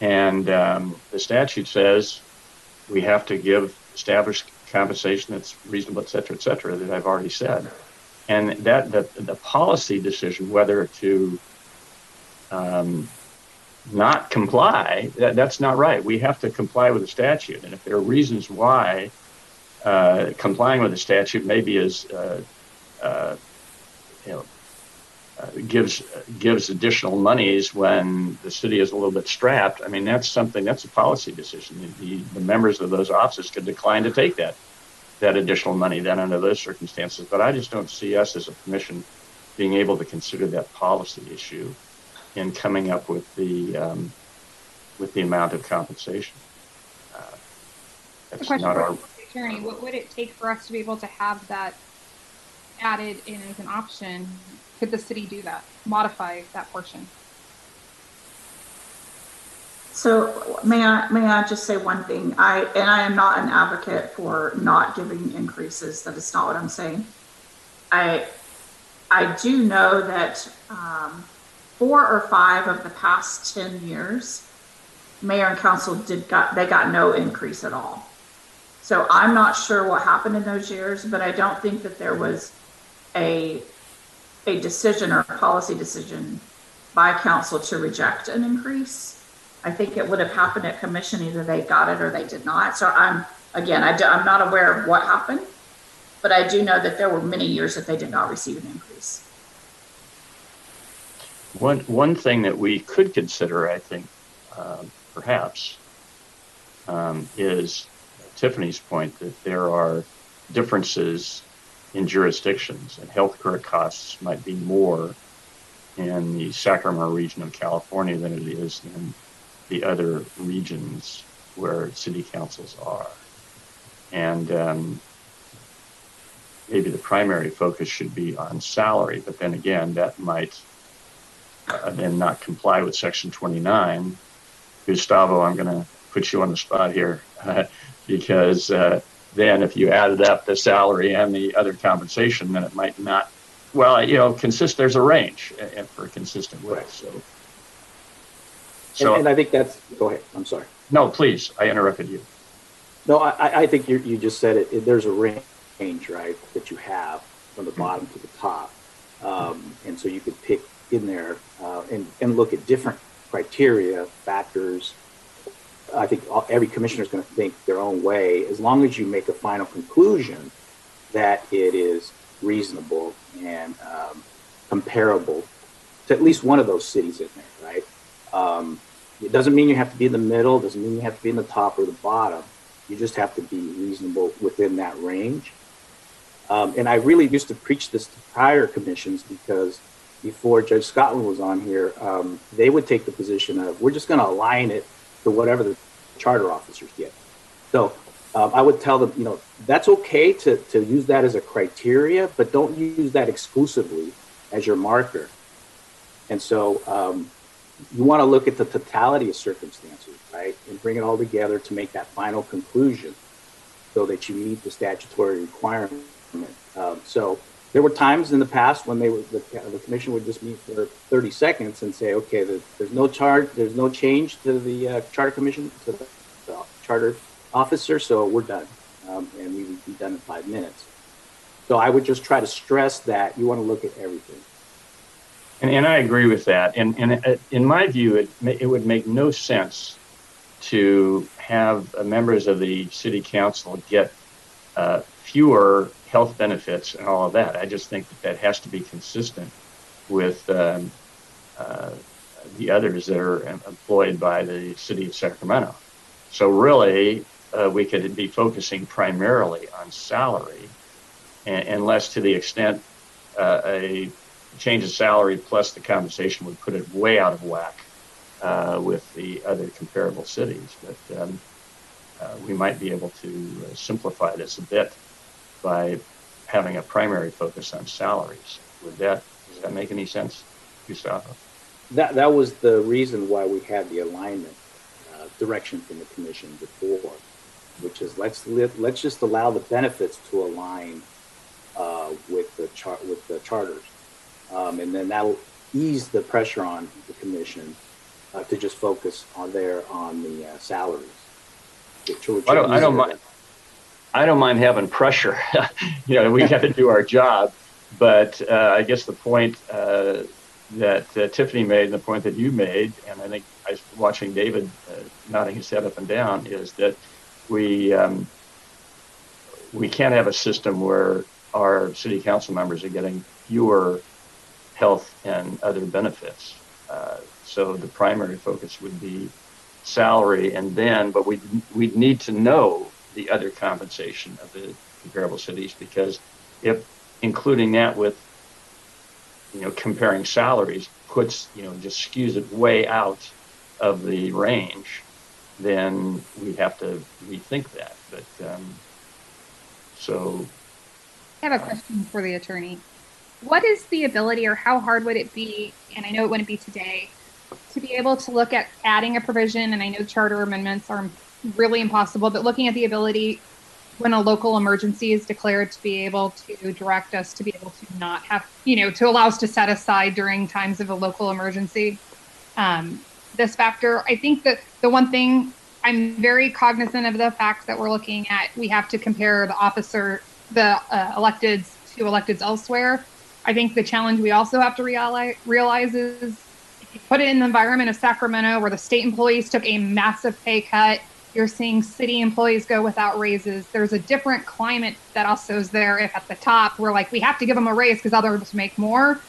and um, the statute says we have to give established compensation that's reasonable, et cetera, et cetera, that I've already said. And that the, the policy decision, whether to um, not comply, that, that's not right. We have to comply with the statute. And if there are reasons why uh, complying with the statute maybe is, uh, uh, you know, gives gives additional monies when the city is a little bit strapped. I mean, that's something that's a policy decision. The, the members of those offices could decline to take that that additional money then under those circumstances. But I just don't see us as a commission being able to consider that policy issue in coming up with the um, with the amount of compensation. Uh, that's not our attorney. What would it take for us to be able to have that added in as an option could the city do that, modify that portion? So may I may I just say one thing? I and I am not an advocate for not giving increases. That is not what I'm saying. I I do know that um, four or five of the past ten years, mayor and council did got they got no increase at all. So I'm not sure what happened in those years, but I don't think that there was a a decision or a policy decision by council to reject an increase. I think it would have happened at commission, either they got it or they did not. So I'm, again, I do, I'm not aware of what happened, but I do know that there were many years that they did not receive an increase. One, one thing that we could consider, I think, uh, perhaps, um, is Tiffany's point that there are differences in jurisdictions, and healthcare costs might be more in the Sacramento region of California than it is in the other regions where city councils are. And um, maybe the primary focus should be on salary, but then again, that might uh, then not comply with Section 29. Gustavo, I'm going to put you on the spot here uh, because uh, then if you added up the salary and the other compensation, then it might not. Well, you know, consist. There's a range for a consistent with. So, so and, and, I think that's. Go ahead. I'm sorry. No, please. I interrupted you. No, I, I think you you just said it, it, There's a range, right, that you have from the bottom to the top, um, and so you could pick in there uh, and and look at different criteria, factors, I think every commissioner is going to think their own way, as long as you make a final conclusion that it is reasonable and um, comparable to at least one of those cities in there, right? Um, it doesn't mean you have to be in the middle, doesn't mean you have to be in the top or the bottom. You just have to be reasonable within that range. Um, and I really used to preach this to prior commissions because before Judge Scotland was on here, um, they would take the position of we're just going to align it to whatever the charter officers get. So um, I would tell them, you know, that's okay to, to use that as a criteria, but don't use that exclusively as your marker. And so um, you want to look at the totality of circumstances, right, and bring it all together to make that final conclusion so that you meet the statutory requirement. Um, so there were times in the past when they were the, the, commission would just meet for 30 seconds and say, okay, there's, there's no charge, there's no change to the uh, charter commission, to the, the, charter officer, so we're done, um, and we would be done in five minutes. So I would just try to stress that you want to look at everything. And, and I agree with that. And, and uh, in my view, it, it would make no sense to have members of the city council get uh, fewer health benefits and all of that. I just think that that has to be consistent with um, uh, the others that are employed by the city of Sacramento. So really, uh, we could be focusing primarily on salary, and, unless to the extent uh, a change of salary plus the compensation would put it way out of whack uh, with the other comparable cities. But um, uh, we might be able to uh, simplify this a bit by having a primary focus on salaries. Would that does that make any sense, Gustavo? That that was the reason why we had the alignment uh, direction from the commission before, which is let's let, let's just allow the benefits to align uh, with the chart with the charters, um, and then that'll ease the pressure on the commission uh, to just focus on there on the uh, salaries. I don't, I don't mind. I don't mind having pressure. you know, we have to do our job. But uh, I guess the point uh, that uh, Tiffany made and the point that you made, and I think I was watching David uh, nodding his head up and down, is that we um, we can't have a system where our city council members are getting fewer health and other benefits. Uh, so the primary focus would be salary, and then, but we we need to know the other compensation of the comparable cities because if including that with you know comparing salaries puts you know just skews it way out of the range, then we have to rethink that. But um, so I have a question for the attorney. What is the ability, or how hard would it be? And I know it wouldn't be today, to be able to look at adding a provision. And I know charter amendments are really impossible, but looking at the ability when a local emergency is declared to be able to direct us to be able to not have, you know, to allow us to set aside during times of a local emergency. Um, this factor, I think that the one thing I'm very cognizant of the fact that we're looking at, we have to compare the officer, the uh, electeds to electeds elsewhere. I think the challenge we also have to realize, realize is put it in the environment of Sacramento where the state employees took a massive pay cut you're seeing city employees go without raises. There's a different climate that also is there. If at the top we're like, we have to give them a raise because others make more.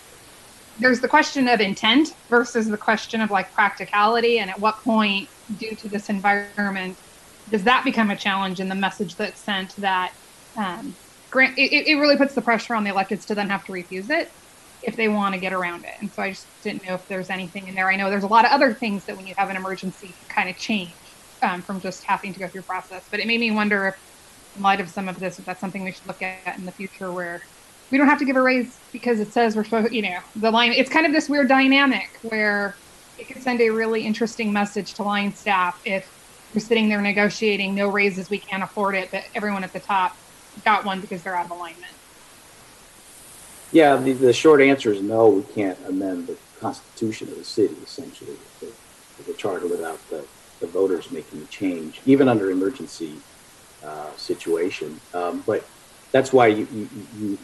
There's the question of intent versus the question of like practicality. And at what point, due to this environment, does that become a challenge in the message that's sent that um, grant it, it really puts the pressure on the electeds to then have to refuse it if they want to get around it. And so I just didn't know if there's anything in there. I know there's a lot of other things that when you have an emergency kind of change um, from just having to go through process. But it made me wonder if, in light of some of this, if that's something we should look at in the future where we don't have to give a raise because it says we're supposed, you know, the line. It's kind of this weird dynamic where it could send a really interesting message to line staff if you're sitting there negotiating no raises, we can't afford it, but everyone at the top got one because they're out of alignment. Yeah, the, the short answer is no. We can't amend the constitution of the city, essentially, the, the charter without the the voters making the change, even under emergency uh, situation. Um, but that's why you, you, you,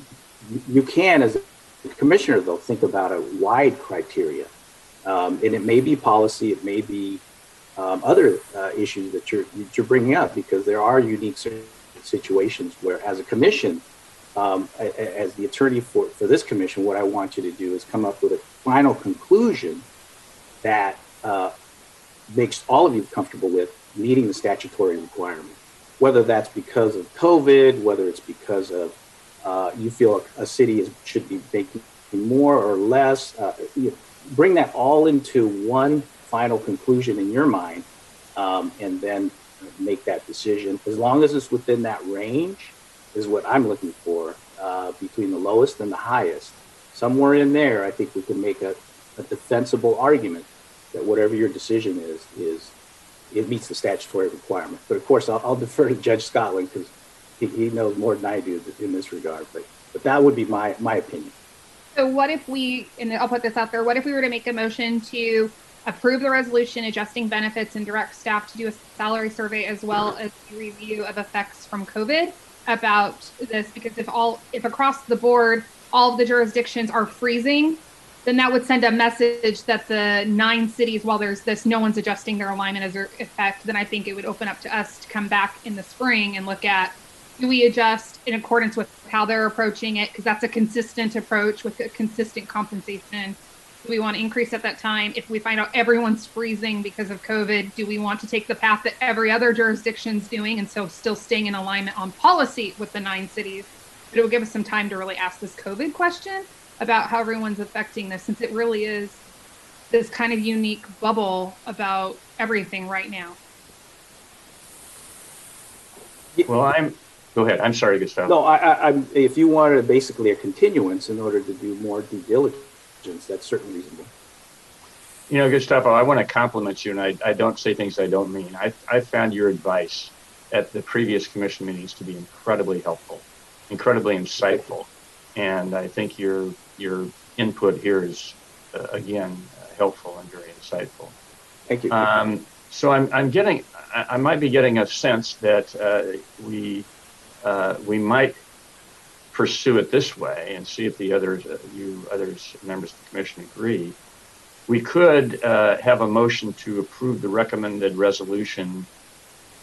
you can, as a commissioner, though, think about a wide criteria. Um, and it may be policy, it may be um, other uh, issues that you're, that you're bringing up, because there are unique situations where, as a commission, um, as the attorney for, for this commission, what I want you to do is come up with a final conclusion that uh, makes all of you comfortable with meeting the statutory requirement. Whether that's because of COVID, whether it's because of uh, you feel a, a city is, should be making more or less, uh, you bring that all into one final conclusion in your mind, um, and then make that decision. As long as it's within that range, is what I'm looking for uh, between the lowest and the highest. Somewhere in there, I think we can make a, a defensible argument that whatever your decision is, is it meets the statutory requirement. But of course, I'll, I'll defer to Judge Scotland because he, he, knows more than I do in this regard. But but that would be my my opinion. So what if we, and I'll put this out there, what if we were to make a motion to approve the resolution adjusting benefits and direct staff to do a salary survey as well as a review of effects from COVID about this? Because if all, if across the board, all of the jurisdictions are freezing then that would send a message that the nine cities, while there's this, no one's adjusting their alignment as effect, then I think it would open up to us to come back in the spring and look at do we adjust in accordance with how they're approaching it? Because that's a consistent approach with a consistent compensation. Do we want to increase at that time? If we find out everyone's freezing because of COVID, do we want to take the path that every other jurisdiction's doing and so still staying in alignment on policy with the nine cities? But it will give us some time to really ask this COVID question about how everyone's affecting this since it really is this kind of unique bubble about everything right now. Well, I'm. Go ahead. I'm sorry, Gustavo. No, I, I, I'm. If you wanted basically a continuance in order to do more due diligence, that's certainly reasonable. You know, Gustavo, I want to compliment you, and I, I don't say things I don't mean. I, I found your advice at the previous commission meetings to be incredibly helpful, incredibly insightful, and I think your your input here is uh, again helpful and very insightful. Thank you. Um, so I'm, I'm getting, I, I, might be getting a sense that uh, we uh, we might pursue it this way and see if the others, uh, you others members of the commission agree. we could uh, have a motion to approve the recommended resolution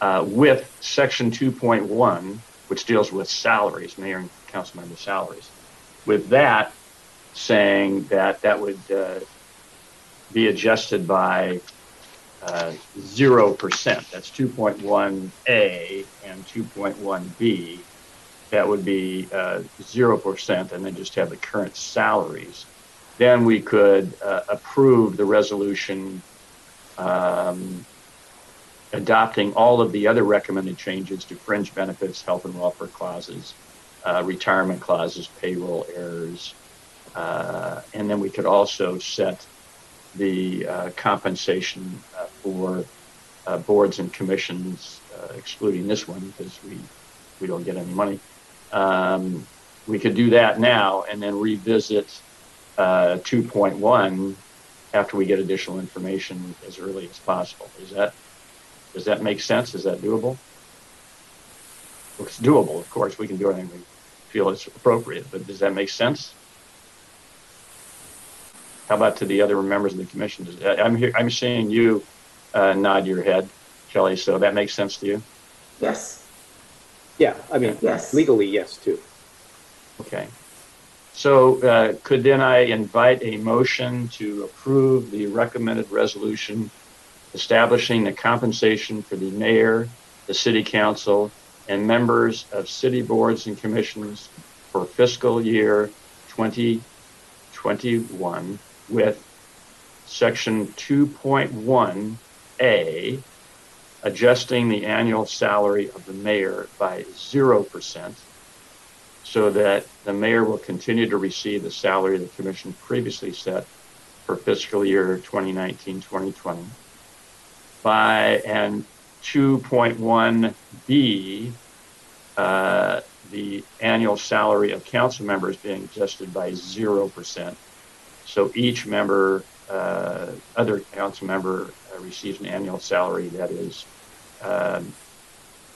uh, with section 2.1, which deals with salaries, mayor and council member salaries. With that, saying that that would uh, be adjusted by uh, 0%. That's 2.1A and 2.1B. That would be uh, 0%, and then just have the current salaries. Then we could uh, approve the resolution um, adopting all of the other recommended changes to fringe benefits, health and welfare clauses, uh, retirement clauses, payroll errors, uh, and then we could also set the uh, compensation uh, for uh, boards and commissions, uh, excluding this one because we we don't get any money. Um, we could do that now and then revisit 2.1 after we get additional information as early as possible. Is that does that make sense? Is that doable? Well, it's doable, of course. We can do anything we feel is appropriate, but does that make sense? How about to the other members of the commission? I'm here. I'm seeing you uh, nod your head, Kelly. So that makes sense to you? Yes. Yeah, I mean, Yes. legally, yes, too. Okay. So uh, could then I invite a motion to approve the recommended resolution establishing the compensation for the mayor, the city council, and members of city boards and commissions for fiscal year 2021 with section 2.1A adjusting the annual salary of the mayor by 0% so that the mayor will continue to receive the salary the commission previously set for fiscal year 2019-2020 by and 2.1b uh, the annual salary of council members being adjusted by 0% so each member, uh, other council member, uh, receives an annual salary that is um,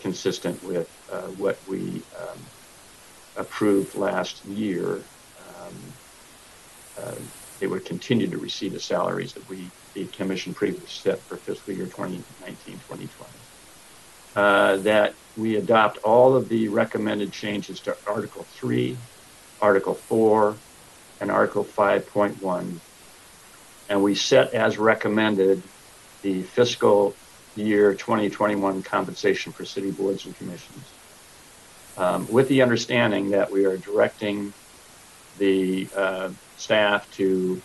consistent with uh, what we um, approved last year. Um, uh, they would continue to receive the salaries that we, the commission previously set for fiscal year 2019 2020. Uh, that we adopt all of the recommended changes to Article 3, Article 4, and Article 5.1. And we set as recommended the fiscal year 2021 compensation for city boards and commissions. Um, with the understanding that we are directing the uh, staff to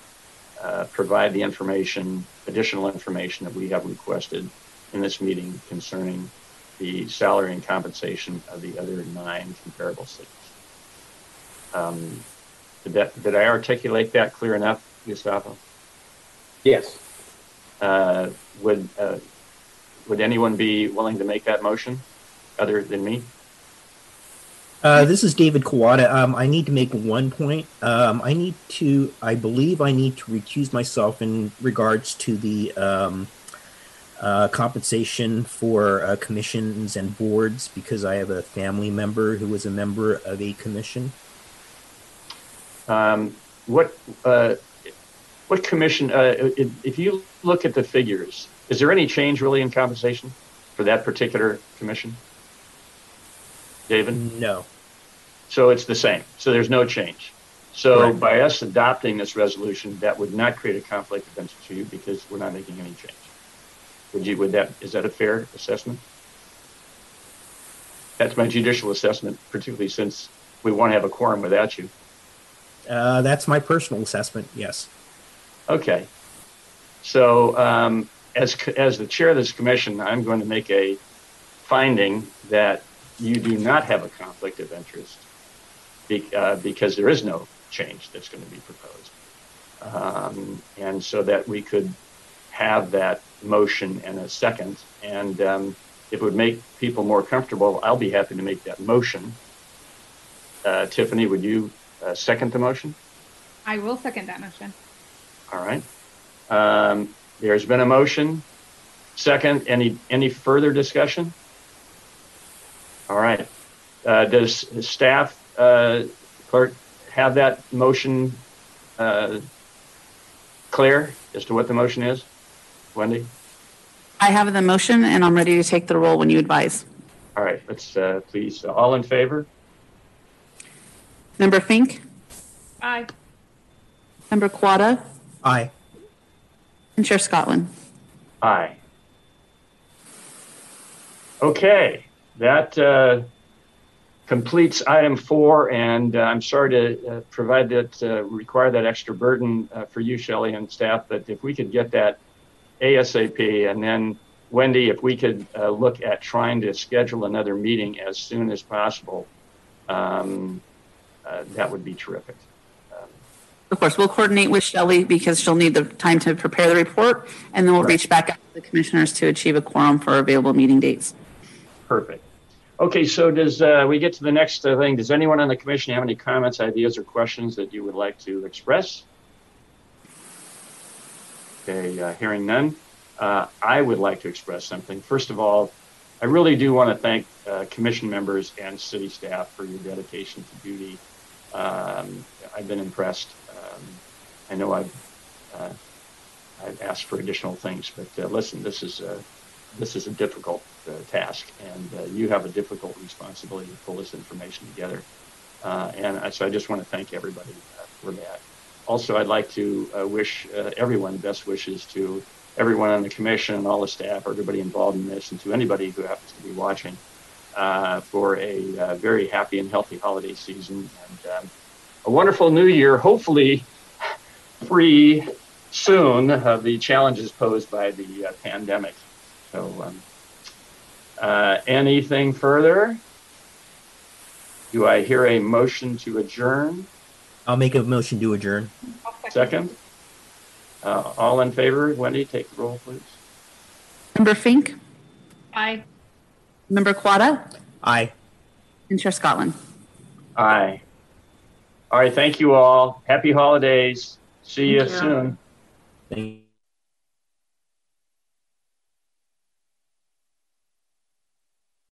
uh, provide the information, additional information that we have requested in this meeting concerning the salary and compensation of the other nine comparable cities. Um, did, that, did I articulate that clear enough, Gustavo? Yes. Uh, would uh, would anyone be willing to make that motion other than me? Uh, this is David Kawada. Um, I need to make one point. Um, I need to, I believe I need to recuse myself in regards to the um, uh, compensation for uh, commissions and boards because I have a family member who was a member of a commission. Um, what uh, what commission? Uh, if, if you look at the figures, is there any change really in compensation for that particular commission, David? No. So it's the same. So there's no change. So Correct. by us adopting this resolution, that would not create a conflict of interest for you because we're not making any change. Would you? Would that? Is that a fair assessment? That's my judicial assessment, particularly since we won't have a quorum without you. Uh, that's my personal assessment. Yes. Okay. So, um, as as the chair of this commission, I'm going to make a finding that you do not have a conflict of interest be, uh, because there is no change that's going to be proposed, um, and so that we could have that motion and a second, and um, if it would make people more comfortable, I'll be happy to make that motion. Uh, Tiffany, would you uh, second the motion? I will second that motion. All right. Um, there's been a motion. Second, any any further discussion? All right. Uh, does the staff uh, clerk have that motion uh, clear? as to what the motion is? Wendy? I have the motion and I'm ready to take the roll when you advise. All right, let's, uh, please, all in favor? Member Fink, Aye. Member Kawada, Aye. and Chair Scotland. Aye. Okay, that uh, completes item four, and uh, I'm sorry to uh, provide that, uh, require that extra burden uh, for you, Shelley, and staff, but if we could get that ASAP, and then Wendy, if we could uh, look at trying to schedule another meeting as soon as possible, um, uh, that would be terrific. Of course, we'll coordinate with Shelley because she'll need the time to prepare the report, and then we'll Right. reach back out to the commissioners to achieve a quorum for available meeting dates. Perfect. Okay, so does, uh, we get to the next uh, thing, does anyone on the commission have any comments, ideas, or questions that you would like to express? Okay, uh, hearing none, uh, I would like to express something. First of all, I really do want to thank uh, commission members and city staff for your dedication to duty. Um, I've been impressed. Um, I know I've, uh, I've asked for additional things, but uh, listen, this is, uh, this is a difficult uh, task, and uh, you have a difficult responsibility to pull this information together. Uh, and I- so I just want to thank everybody for that. Also, I'd like to wish everyone best wishes to everyone on the commission and all the staff, everybody involved in this, and to anybody who happens to be watching uh, for a uh, very happy and healthy holiday season and um, a wonderful new year, hopefully free soon of the challenges posed by the uh, pandemic. So, um, uh, anything further? Do I hear a motion to adjourn? I'll make a motion to adjourn. Second? Uh, all in favor? Wendy, take the roll, please. Member Fink, Aye. Member Kawada, Aye. and Chair Scotland. Aye. All right, thank you all. Happy holidays. See you Thank you. soon. Thank